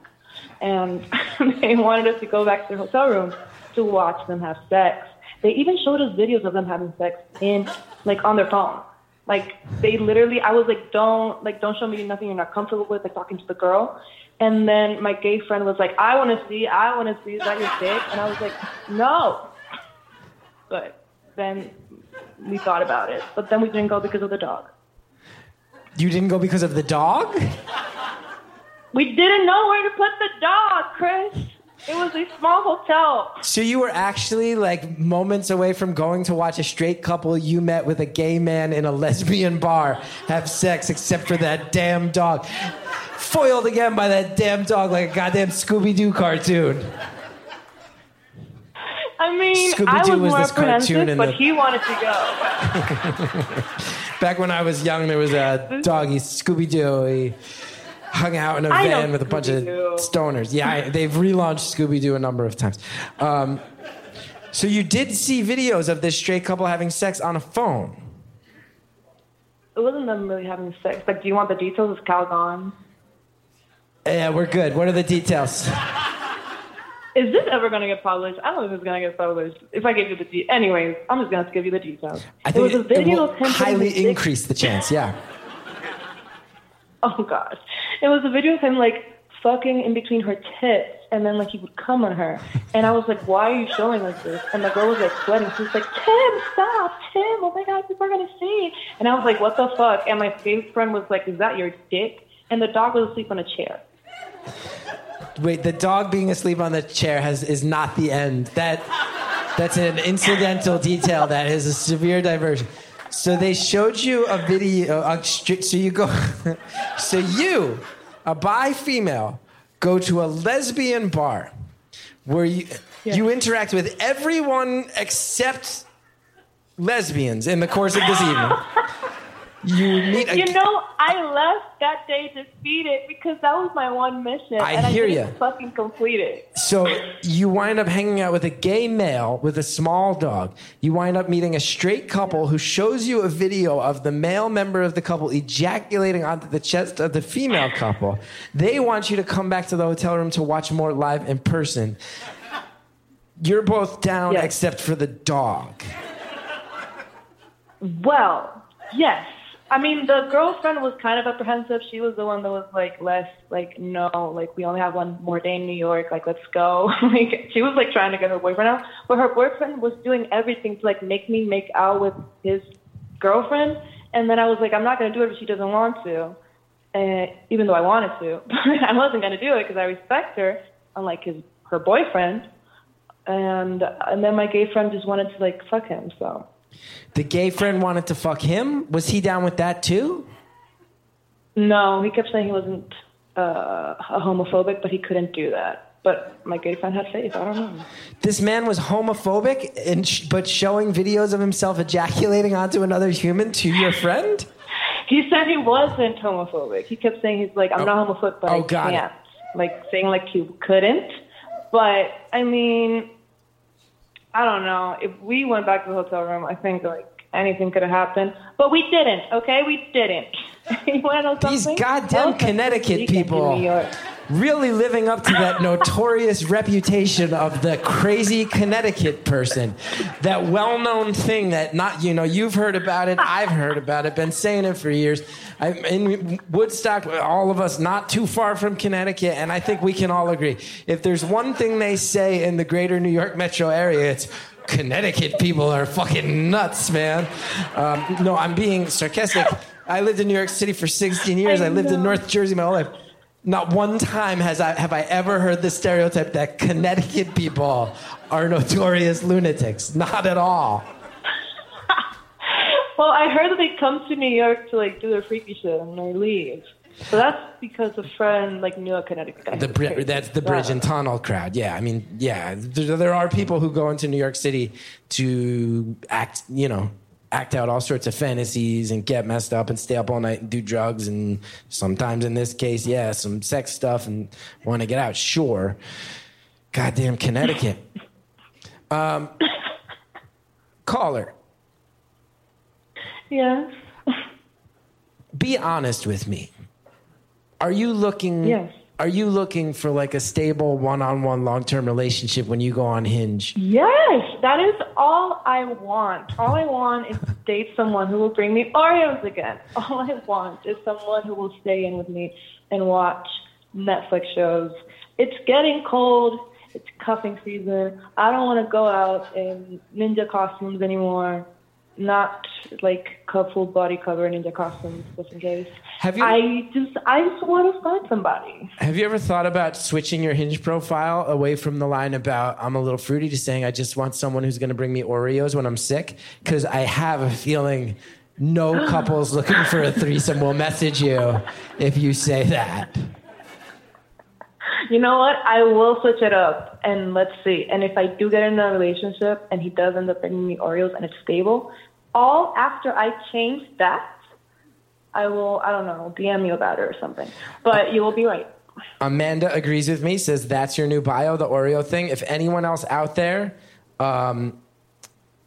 And they wanted us to go back to their hotel room to watch them have sex. They even showed us videos of them having sex in, like, on their phone. Like they literally, I was like, don't like, don't show me nothing you're not comfortable with, like talking to the girl. And then my gay friend was like, I want to see, I want to see, is that your dick? And I was like, no. But then we thought about it, but then we didn't go because of the dog. You didn't go because of the dog? We didn't know where to put the dog, Chris. It was a small hotel. So you were actually like moments away from going to watch a straight couple you met with a gay man in a lesbian bar have sex, except for that damn dog. Foiled again by that damn dog like a goddamn Scooby Doo cartoon. I mean, I Scooby-Doo was was more this cartoon but the- he wanted to go. Back when I was young, there was a doggy Scooby Doo. He hung out in a I van with a bunch of stoners. Yeah, I, they've relaunched Scooby Doo a number of times. Um, so you did see videos of this straight couple having sex on a phone. It wasn't them really having sex. Like, do you want the details? Is Cal gone? Yeah, we're good. What are the details? Is this ever going to get published? I don't know if it's going to get published. If I give you the de- anyways, I'm just going to give you the details. I think was a it, it video will of him putting highly increase the chance. Yeah. Oh gosh, it was a video of him like fucking in between her tits, and then like he would come on her, and I was like, "Why are you showing us this?" And the girl was like sweating. She was like, "Tim, stop, Tim! Oh my god, people are gonna see!" And I was like, "What the fuck?" And my gay friend was like, "Is that your dick?" And the dog was asleep on a chair. Wait, the dog being asleep on the chair has is not the end. That that's an incidental detail that is a severe diversion. So they showed you a video. So you go. so you, a bi female, go to a lesbian bar where you you interact with everyone except lesbians in the course of this evening. You. A, You know, I left that day defeated because that was my one mission, I and hear I didn't ya. fucking complete it. So you wind up hanging out with a gay male with a small dog. You wind up meeting a straight couple who shows you a video of the male member of the couple ejaculating onto the chest of the female couple. They want you to come back to the hotel room to watch more live in person. You're both down Yes. except for the dog. Well, yes. I mean, the girlfriend was kind of apprehensive. She was the one that was like less like, no, like we only have one more day in New York. Like, let's go. like, she was like trying to get her boyfriend out, but her boyfriend was doing everything to like make me make out with his girlfriend. And then I was like, I'm not gonna do it if she doesn't want to, and even though I wanted to, I wasn't gonna do it because I respect her, unlike his her boyfriend. And and then my gay friend just wanted to like fuck him. So The gay friend wanted to fuck him. Was he down with that too? No, he kept saying he wasn't uh, a homophobic, but he couldn't do that. But my gay friend had faith. I don't know. This man was homophobic, and sh- but showing videos of himself ejaculating onto another human to your friend. He said he wasn't homophobic. He kept saying he's like, I'm not homophobic, but Oh, I can't. Like saying like he couldn't. But I mean, I don't know. If we went back to the hotel room, I think like anything could have happened. But we didn't. Okay, we didn't. you want to know something? These goddamn Connecticut people. New York. Really living up to that notorious reputation of the crazy Connecticut person. That well known thing that not, you know, you've heard about it, I've heard about it, been saying it for years. I, in Woodstock, all of us not too far from Connecticut, and I think we can all agree. If there's one thing they say in the greater New York metro area, it's Connecticut people are fucking nuts, man. Um, no, I'm being sarcastic. I lived in New York City for 16 years. I, I lived in. North Jersey my whole life. Not one time has I have I ever heard the stereotype that Connecticut people are notorious lunatics. Not at all. Well, I heard that they come to New York to like do their freaky shit and they leave. So that's because a friend like knew a Connecticut guy. The bri- that's the bridge and tunnel crowd. Yeah, I mean, yeah, there, there are people who go into New York City to act, you know, act out all sorts of fantasies and get messed up and stay up all night and do drugs and sometimes in this case, yeah, some sex stuff and want to get out. Sure, goddamn Connecticut. Um, caller, Yes. be honest with me. Are you looking? Yes. Are you looking for like a stable one-on-one long-term relationship when you go on Hinge? Yes, that is all I want. All I want is to date someone who will bring me Oreos again. All I want is someone who will stay in with me and watch Netflix shows. It's getting cold. It's cuffing season. I don't want to go out in ninja costumes anymore. Not like full body cover ninja costumes, just in case. Have you- I just, I just want to find somebody. Have you ever thought about switching your Hinge profile away from the line about I'm a little fruity to saying I just want someone who's going to bring me Oreos when I'm sick? Because I have a feeling no couples looking for a threesome will message you if you say that. You know what? I will switch it up and let's see. And if I do get in a relationship and he does end up bringing me Oreos and it's stable, all after I change that, I will, I don't know, DM you about it or something. But you will be right. Amanda agrees with me, says that's your new bio, the Oreo thing. If anyone else out there um,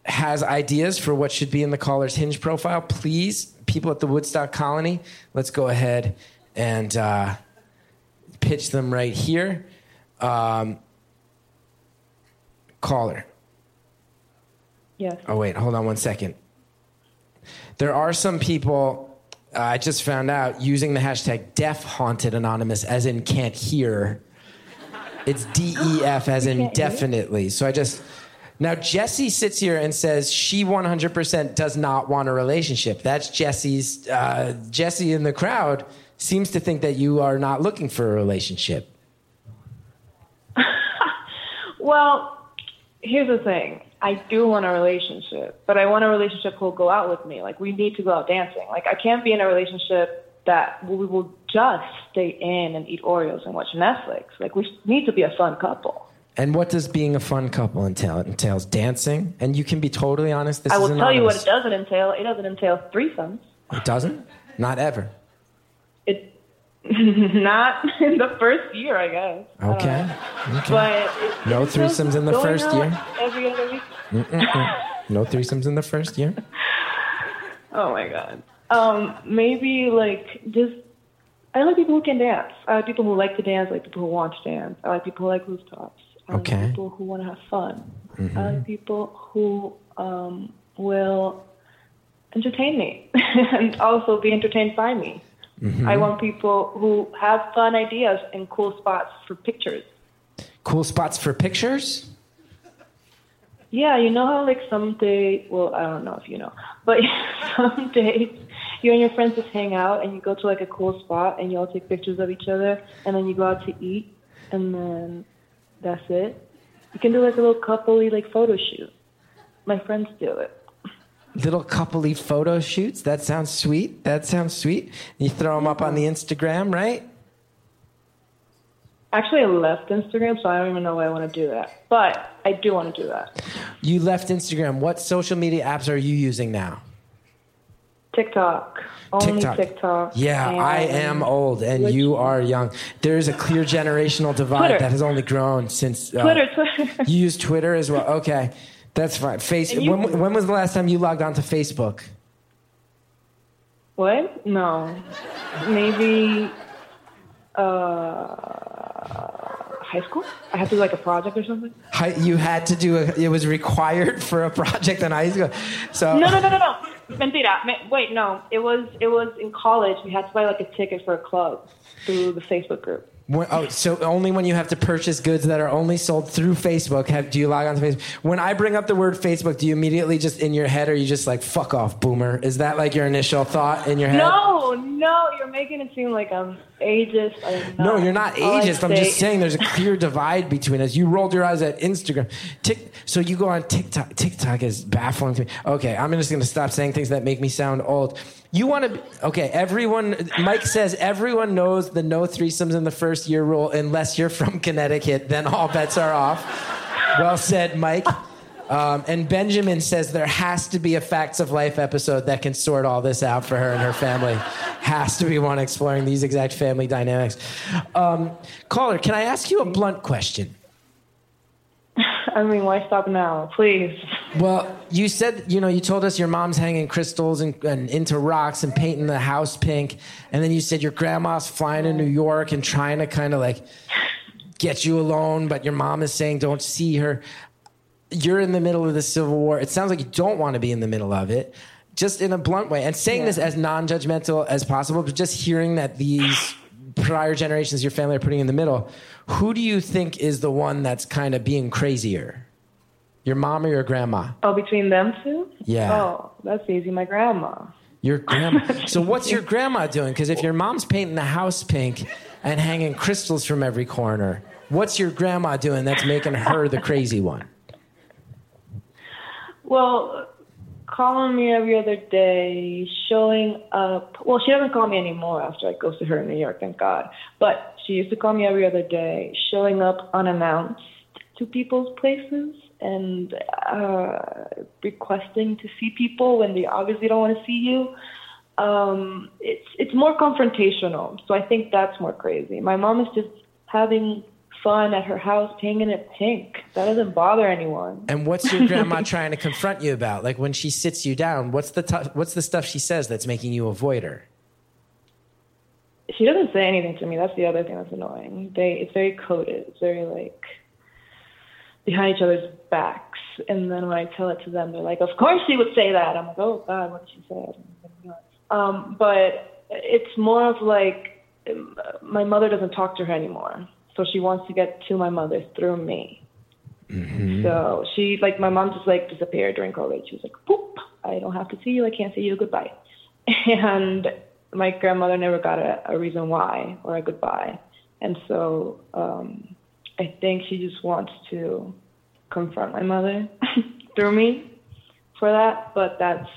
has ideas for what should be in the caller's Hinge profile, please, people at the Woodstock Colony, let's go ahead and uh, pitch them right here. Um, caller. Yes. Oh, wait, hold on one second. There are some people, uh, I just found out, using the hashtag deaf haunted anonymous, as in can't hear. It's D E F as in definitely. So I just. Now, Jesse sits here and says she 100% does not want a relationship. That's Jesse's. Uh, Jesse in the crowd seems to think that you are not looking for a relationship. Well, here's the thing. I do want a relationship, but I want a relationship who'll go out with me. Like we need to go out dancing. Like I can't be in a relationship that we will just stay in and eat Oreos and watch Netflix. Like we need to be a fun couple. And what does being a fun couple entail? It entails dancing. And you can be totally honest. This I will tell you what it doesn't entail. It doesn't entail threesomes. It doesn't? Not ever. Not in the first year, I guess. Okay. know. okay. But No threesomes in the first year? Every other week. No threesomes in the first year? Oh my god. Um, maybe like just I like people who can dance. I like people who like to dance. I like people who want to dance. I like people who like rooftops. I like Okay. people who want to have fun. I like people who um, will entertain me and also be entertained by me. Mm-hmm. I want people who have fun ideas and cool spots for pictures. Cool spots for pictures? Yeah, you know how like some day, well, I don't know if you know, but some days you and your friends just hang out and you go to like a cool spot and you all take pictures of each other and then you go out to eat and then that's it. You can do like a little coupley like photo shoot. My friends do it. Little coupley photo shoots. That sounds sweet. That sounds sweet. You throw them up on the Instagram, right? Actually, I left Instagram, so I don't even know why I want to do that. But I do want to do that. You left Instagram. What social media apps are you using now? TikTok. Only TikTok. Yeah, I am old and Which- you are young. There's a clear generational divide Twitter. that has only grown since. uh, Twitter, Twitter. You use Twitter as well. Okay, that's right. Face. You- when, when was the last time you logged on to Facebook? what? No. Maybe uh, high school? I had to do like a project or something? Hi- You had to do a, it was required for a project in high school. So No, no, no, no, no. Mentira. Wait, no. It was it was in college. We had to buy like a ticket for a club through the Facebook group. When, oh, so only when you have to purchase goods that are only sold through Facebook have, do you log on to Facebook? When I bring up the word Facebook, do you immediately just in your head, or you just like fuck off, boomer? Is that like your initial thought in your head? No, no, you're making it seem like I'm ageist. I'm not. No, you're not ageist. I'm just saying there's a clear divide between us. You rolled your eyes at Instagram. Tick, so you go on TikTok. TikTok is baffling to me. Okay, I'm just going to stop saying things that make me sound old. You want to, okay, everyone, Mike says everyone knows the no threesomes in the first year rule unless you're from Connecticut, then all bets are off. Well said, Mike. Um, and Benjamin says there has to be a Facts of Life episode that can sort all this out for her and her family. Has to be one exploring these exact family dynamics. Um, caller, can I ask you a blunt question? I mean, why stop now? Please. Well, you said, you know, you told us your mom's hanging crystals and, and into rocks and painting the house pink. And then you said your grandma's flying to New York and trying to kind of like get you alone, but your mom is saying don't see her. You're in the middle of the Civil War. It sounds like you don't want to be in the middle of it, just in a blunt way. And saying this as non judgmental as possible, but just hearing that these prior generations your family are putting in the middle, who do you think is the one that's kind of being crazier? Your mom or your grandma? Oh, between them two? Yeah. Oh, that's easy. My grandma. Your grandma. so what's your grandma doing? Because if your mom's painting the house pink and hanging crystals from every corner, what's your grandma doing that's making her the crazy one? Well, calling me every other day, showing up. Well, she doesn't call me anymore after I go to her in New York, thank God. But she used to call me every other day, showing up unannounced to people's places and uh, requesting to see people when they obviously don't want to see you. Um, it's it's more confrontational, so I think that's more crazy. My mom is just having fun at her house, painting it pink. That doesn't bother anyone. And what's your grandma trying to confront you about? Like when she sits you down, what's the tou- what's the stuff she says that's making you avoid her? she doesn't say anything to me. That's the other thing that's annoying. They it's very coded. It's very like behind each other's backs. And then when I tell it to them, they're like, "Of course she would say that." I'm like, "Oh God, what did she say?" Um, but it's more of like my mother doesn't talk to her anymore, so she wants to get to my mother through me. So she like my mom just like disappeared during COVID. She was like, "Poop! I don't have to see you. I can't see you. Goodbye." And my grandmother never got a, a reason why or a goodbye, and so um, I think she just wants to confront my mother through me for that. But that's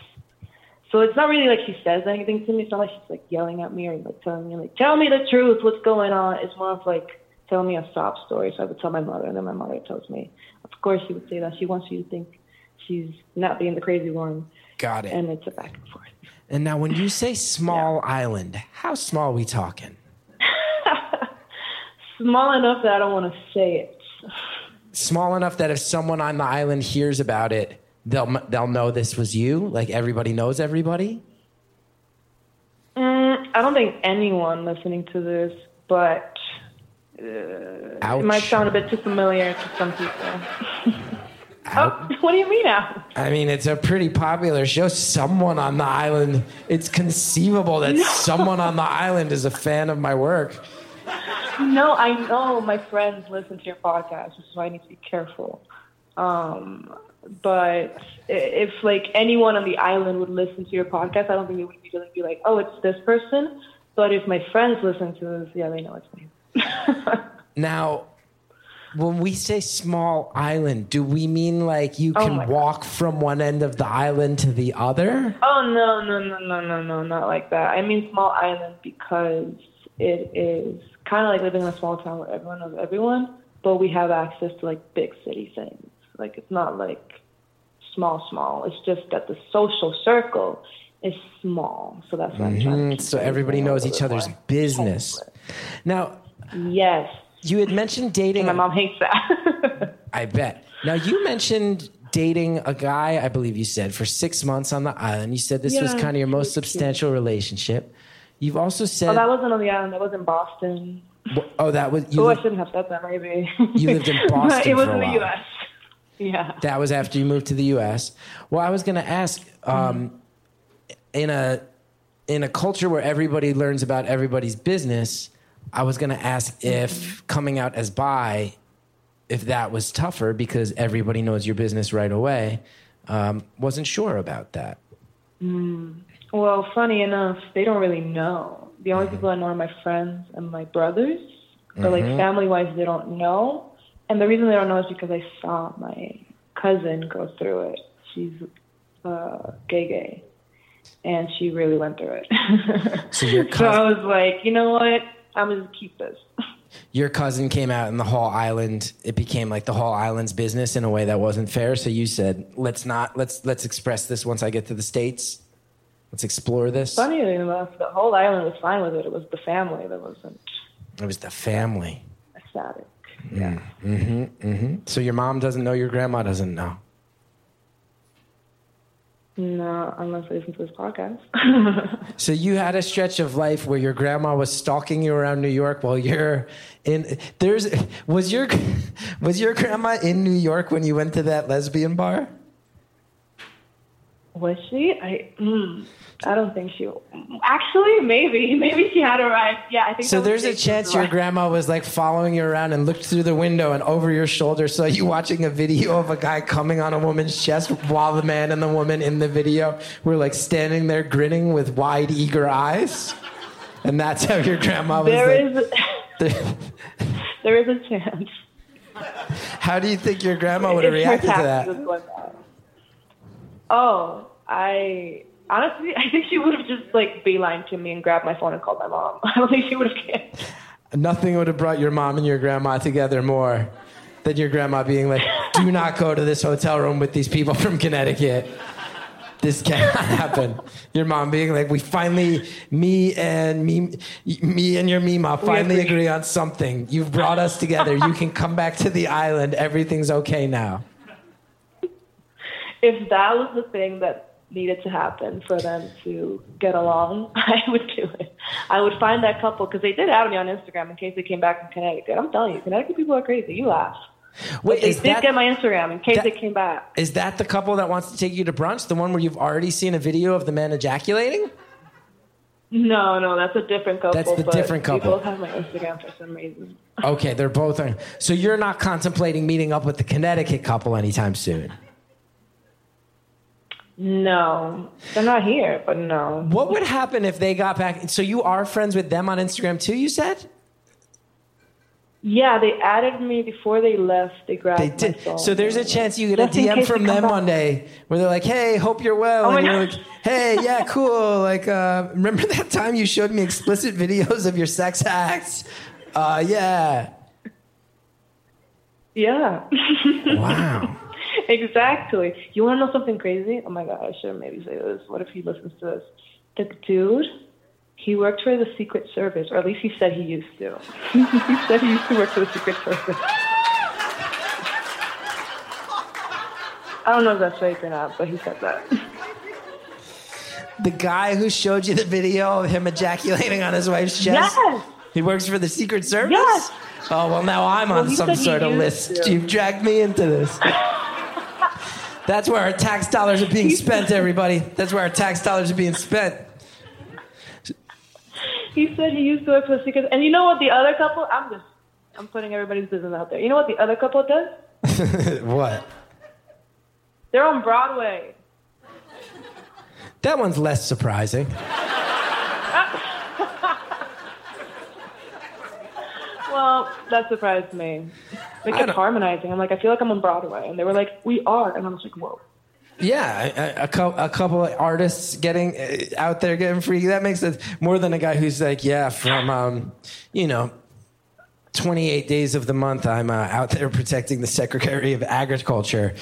so it's not really like she says anything to me. It's not like she's like yelling at me or like telling me like, "Tell me the truth. What's going on?" It's more of like tell me a sob story. So I would tell my mother, and then my mother tells me. Of course, she would say that she wants you to think she's not being the crazy one, Got it. and it's a back and forth. And now when you say small island, how small are we talking? Small enough that I don't want to say it. Small enough that if someone on the island hears about it, they'll they'll know this was you. Like everybody knows everybody. Mm, I don't think anyone listening to this, but Ouch. it might sound a bit too familiar to some people. Oh, what do you mean now? I mean, it's a pretty popular show. Someone on the island. It's conceivable that someone on the island is a fan of my work. No, I know my friends listen to your podcast, which is why I need to be careful. Um, but if like anyone on the island would listen to your podcast, I don't think it would immediately be like, oh, it's this person. But if my friends listen to this, yeah, they know it's me. Now, when we say small island, do we mean like you Oh can my God. walk from one end of the island to the other? Oh no no no no no no not like that. I mean small island because it is kind of like living in a small town where everyone knows everyone, but we have access to like big city things. Like it's not like small small. It's just that the social circle is small. So that's what I'm trying to Mhm, So everybody knows each other's business. Now, Yes. you had mentioned dating. My mom hates that. I bet. Now you mentioned dating a guy, I believe you said, for six months on the island. You said this was kind of your most it's cute. substantial relationship. You've also said, oh, that wasn't on the island. That was in Boston. oh, that was you. oh, I shouldn't have said that. Maybe You lived in Boston it was in the. U.S. Yeah. that was after you moved to the U.S. Well, I was going to ask, um, in a in a culture where everybody learns about everybody's business, I was going to ask if coming out as bi, if that was tougher because everybody knows your business right away. Um, wasn't sure about that. Well, funny enough, they don't really know. The only people I know are my friends and my brothers. But like family wise, they don't know. And the reason they don't know is because I saw my cousin go through it. She's uh, gay, gay, and she really went through it. So your so I was like, you know what? I'm gonna keep this. your cousin came out, in the whole island. It became like the whole island's business in a way that wasn't fair. So you said, "Let's not. Let's let's express this once I get to the states. Let's explore this." Funny enough, the whole island was fine with it. It was the family that wasn't It was the family. ecstatic. Yeah. Mm-hmm. Mm-hmm. So your mom doesn't know, your grandma doesn't know. No, unless they listen to this podcast. So you had a stretch of life where your grandma was stalking you around New York while you're in. There's was your was your grandma in New York when you went to that lesbian bar? Was she? I mm, I don't think she. Actually, maybe maybe she had arrived. Yeah, I think. So there's a chance your grandma was like following you around and looked through the window and over your shoulder, saw you watching a video of a guy coming on a woman's chest while the man and the woman in the video were like standing there grinning with wide, eager eyes. And that's how your grandma was There like. is there is a chance. How do you think your grandma would have reacted to that? Oh, I honestly, I think she would have just like beeline to me and grabbed my phone and called my mom. I don't think she would have cared. Nothing would have brought your mom and your grandma together more than your grandma being like, do not go to this hotel room with these people from Connecticut. This cannot happen. Your mom being like, we finally, me and me, me and your Mima finally agree. agree on something. You've brought us together. You can come back to the island. Everything's okay now. If that was the thing that needed to happen for them to get along, I would do it. I would find that couple because they did add me on Instagram in case they came back from Connecticut. I'm telling you, Connecticut people are crazy. You laugh. Wait, They is did that, get my Instagram in case that- they came back. is that the couple that wants to take you to brunch? The one where you've already seen a video of the man ejaculating? No, no, that's a different couple. That's the but different couple. They both have my Instagram for some reason. Okay, they're both on. So you're not contemplating meeting up with the Connecticut couple anytime soon. No, they're not here, but no. What would happen if they got back? So you are friends with them on Instagram too? You said Yeah, they added me before they left. They grabbed they did. So there's a chance you get a Just DM from them one day where they're like, "Hey, hope you're well," Oh and you're God. like, "Hey, yeah, cool. Like, uh, remember that time you showed me explicit videos of your sex acts? Uh, yeah. Yeah, Wow. Exactly. You want to know something crazy? Oh my god, I should maybe say this. What if he listens to this? The dude, he worked for the Secret Service, or at least he said he used to. he said he used to work for the Secret Service. I don't know if that's fake or not, but he said that. The guy who showed you the video of him ejaculating on his wife's chest. Yes. He works for the Secret Service? Yes. Oh, well, now I'm on he some sort of list. to. You've dragged me into this. That's where our tax dollars are being spent, everybody. That's where our tax dollars are being spent. He said he used to work for the Secret. And you know what the other couple? I'm just, I'm putting everybody's business out there. You know what the other couple does? what? They're on Broadway. That one's less surprising. Well, that surprised me. They kept harmonizing. I'm like, I feel like I'm on Broadway, and they were like, we are, and I was like, whoa. Yeah, a, a, cou- a couple of artists getting uh, out there getting free. That makes it more than a guy who's like, yeah, from um, you know, 28 days of the month, I'm uh, out there protecting the Secretary of Agriculture,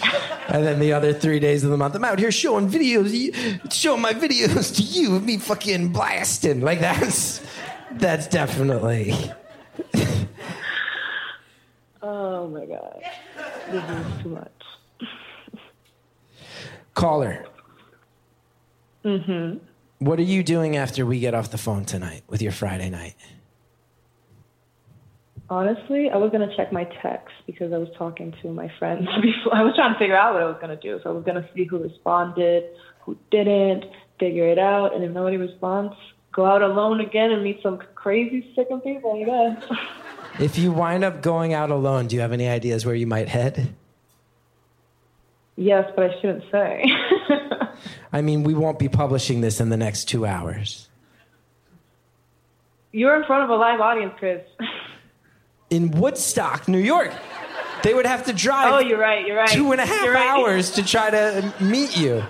and then the other three days of the month, I'm out here showing videos, showing my videos to you of me fucking blasting. Like that's that's definitely. Oh my god, this is too much. Caller. Mm-hmm. What are you doing after we get off the phone tonight with your Friday night? Honestly, I was gonna check my text because I was talking to my friends before. I was trying to figure out what I was gonna do, so I was gonna see who responded, who didn't, figure it out, and if nobody responds, go out alone again and meet some crazy sickening people. I guess. If you wind up going out alone, do you have any ideas where you might head? yes, but I shouldn't say. I mean, we won't be publishing this in the next two hours. You're in front of a live audience, Chris. In Woodstock, New York, they would have to drive Oh, you're right. You're right. two and a half right. hours to try to meet you.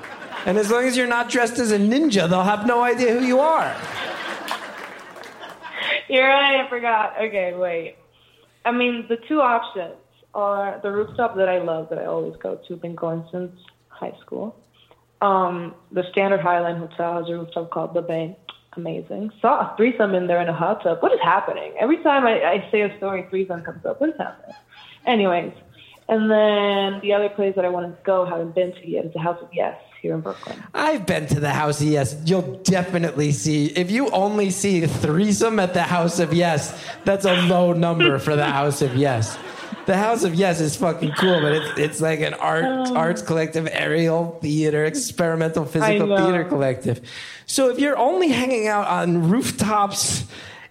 And as long as you're not dressed as a ninja, they'll have no idea who you are. You're right. I forgot. Okay, wait. I mean, the two options are the rooftop that I love, that I always go to. Been going since high school. Um, the Standard Highline Hotel has a rooftop called the Bain. Amazing. Saw a threesome in there in a hot tub. What is happening? Every time I, I say a story, threesome comes up. What is happening? Anyways, and then the other place that I want to go, haven't been to yet, is the House of Yes here in Brooklyn. I've been to the House of Yes. You'll definitely see. If you only see threesome at the House of Yes, that's a low number for the House of Yes. The House of Yes is fucking cool, but it's it's like an art oh. arts collective, aerial theater, experimental physical theater collective. So if you're only hanging out on rooftops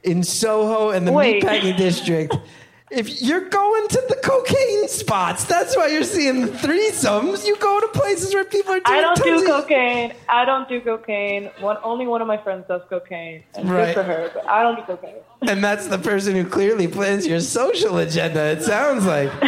in Soho and the Wait. meatpacking district. If you're going to the cocaine spots, that's why you're seeing the threesomes. You go to places where people are doing I don't do of- cocaine. I don't do cocaine. One only one of my friends does cocaine, and Right. good for her. But I don't do cocaine. And that's the person who clearly plans your social agenda, it sounds like.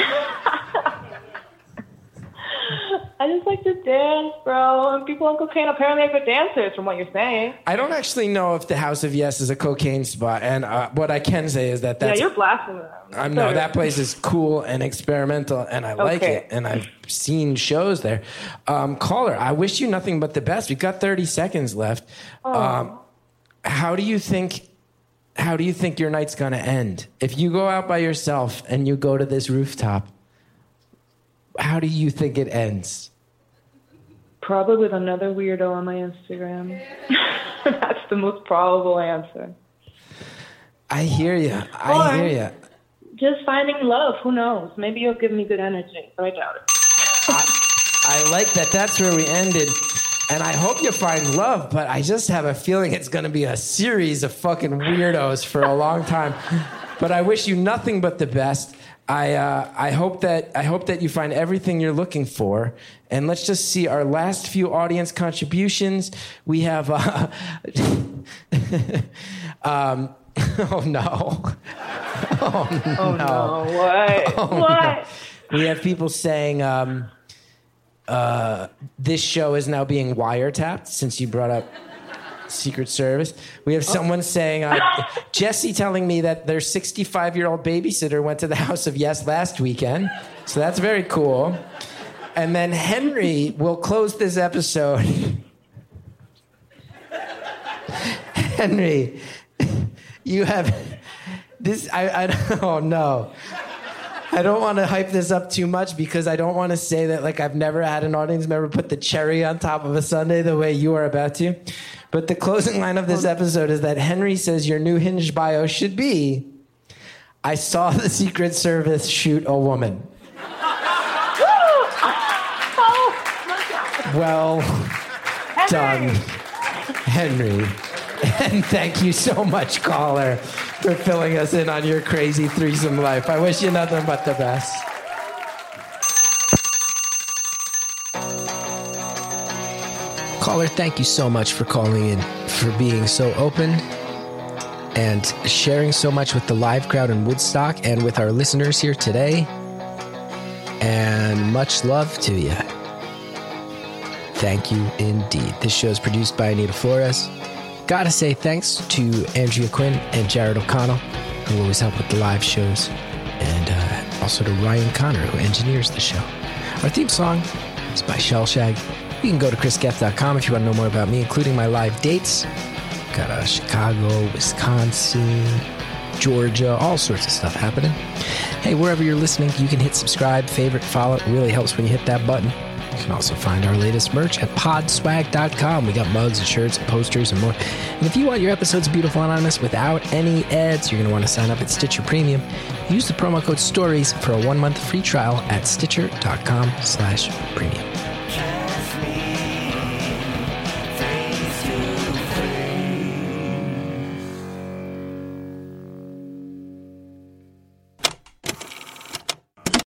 I just like to dance, bro. And people on cocaine apparently are good dancers, from what you're saying. I don't actually know if the House of Yes is a cocaine spot. And uh, what I can say is that that's. yeah, you're blasting them. I'm no, that place is cool and experimental, and I like it. And I've seen shows there. Um, caller, I wish you nothing but the best. We've got 30 seconds left. Um, how do you think? How do you think your night's gonna end? If you go out by yourself and you go to this rooftop, how do you think it ends? Probably with another weirdo on my Instagram. That's the most probable answer. I hear you. I Or- hear you. Just finding love. Who knows? Maybe you'll give me good energy, but I doubt it. I like that. That's where we ended. And I hope you find love, but I just have a feeling it's going to be a series of fucking weirdos for a long time. But I wish you nothing but the best. I uh, I hope that I hope that you find everything you're looking for. And let's just see our last few audience contributions. We have. Uh, um, oh no. Oh no! What? what? We have people saying um, uh, this show is now being wiretapped since you brought up Secret Service. We have someone saying, uh, Jesse telling me that their 65 year old babysitter went to the House of Yes last weekend. So that's very cool. And then Henry will close this episode. Henry, you have this. I, I oh no. I don't want to hype this up too much because I don't want to say that like I've never had an audience member put the cherry on top of a sundae the way you are about to. But the closing line of this episode is that Henry says your new hinge bio should be I saw the Secret Service shoot a woman. Well done, Henry. And thank you so much, caller, for filling us in on your crazy threesome life. I wish you nothing but the best. Caller, thank you so much for calling in, for being so open and sharing so much with the live crowd in Woodstock and with our listeners here today. and much love to you. Thank you indeed. This show is produced by Anita Flores. Gotta say thanks to Andrea Quinn and Jared O'Connell, who always help with the live shows, and uh, also to Ryan Connor, who engineers the show. Our theme song is by Shellshag. You can go to chrisgethard.com if you want to know more about me, including my live dates. Got uh, Chicago, Wisconsin, Georgia, all sorts of stuff happening. Hey, wherever you're listening, you can hit subscribe, favorite, follow. It really helps when you hit that button. You can also find our latest merch at podswag.com. We got mugs and shirts and posters and more. And if you want your episodes Beautiful Anonymous without any ads, you're going to want to sign up at Stitcher Premium. Use the promo code STORIES for a one-month free trial at stitcher.com slash premium.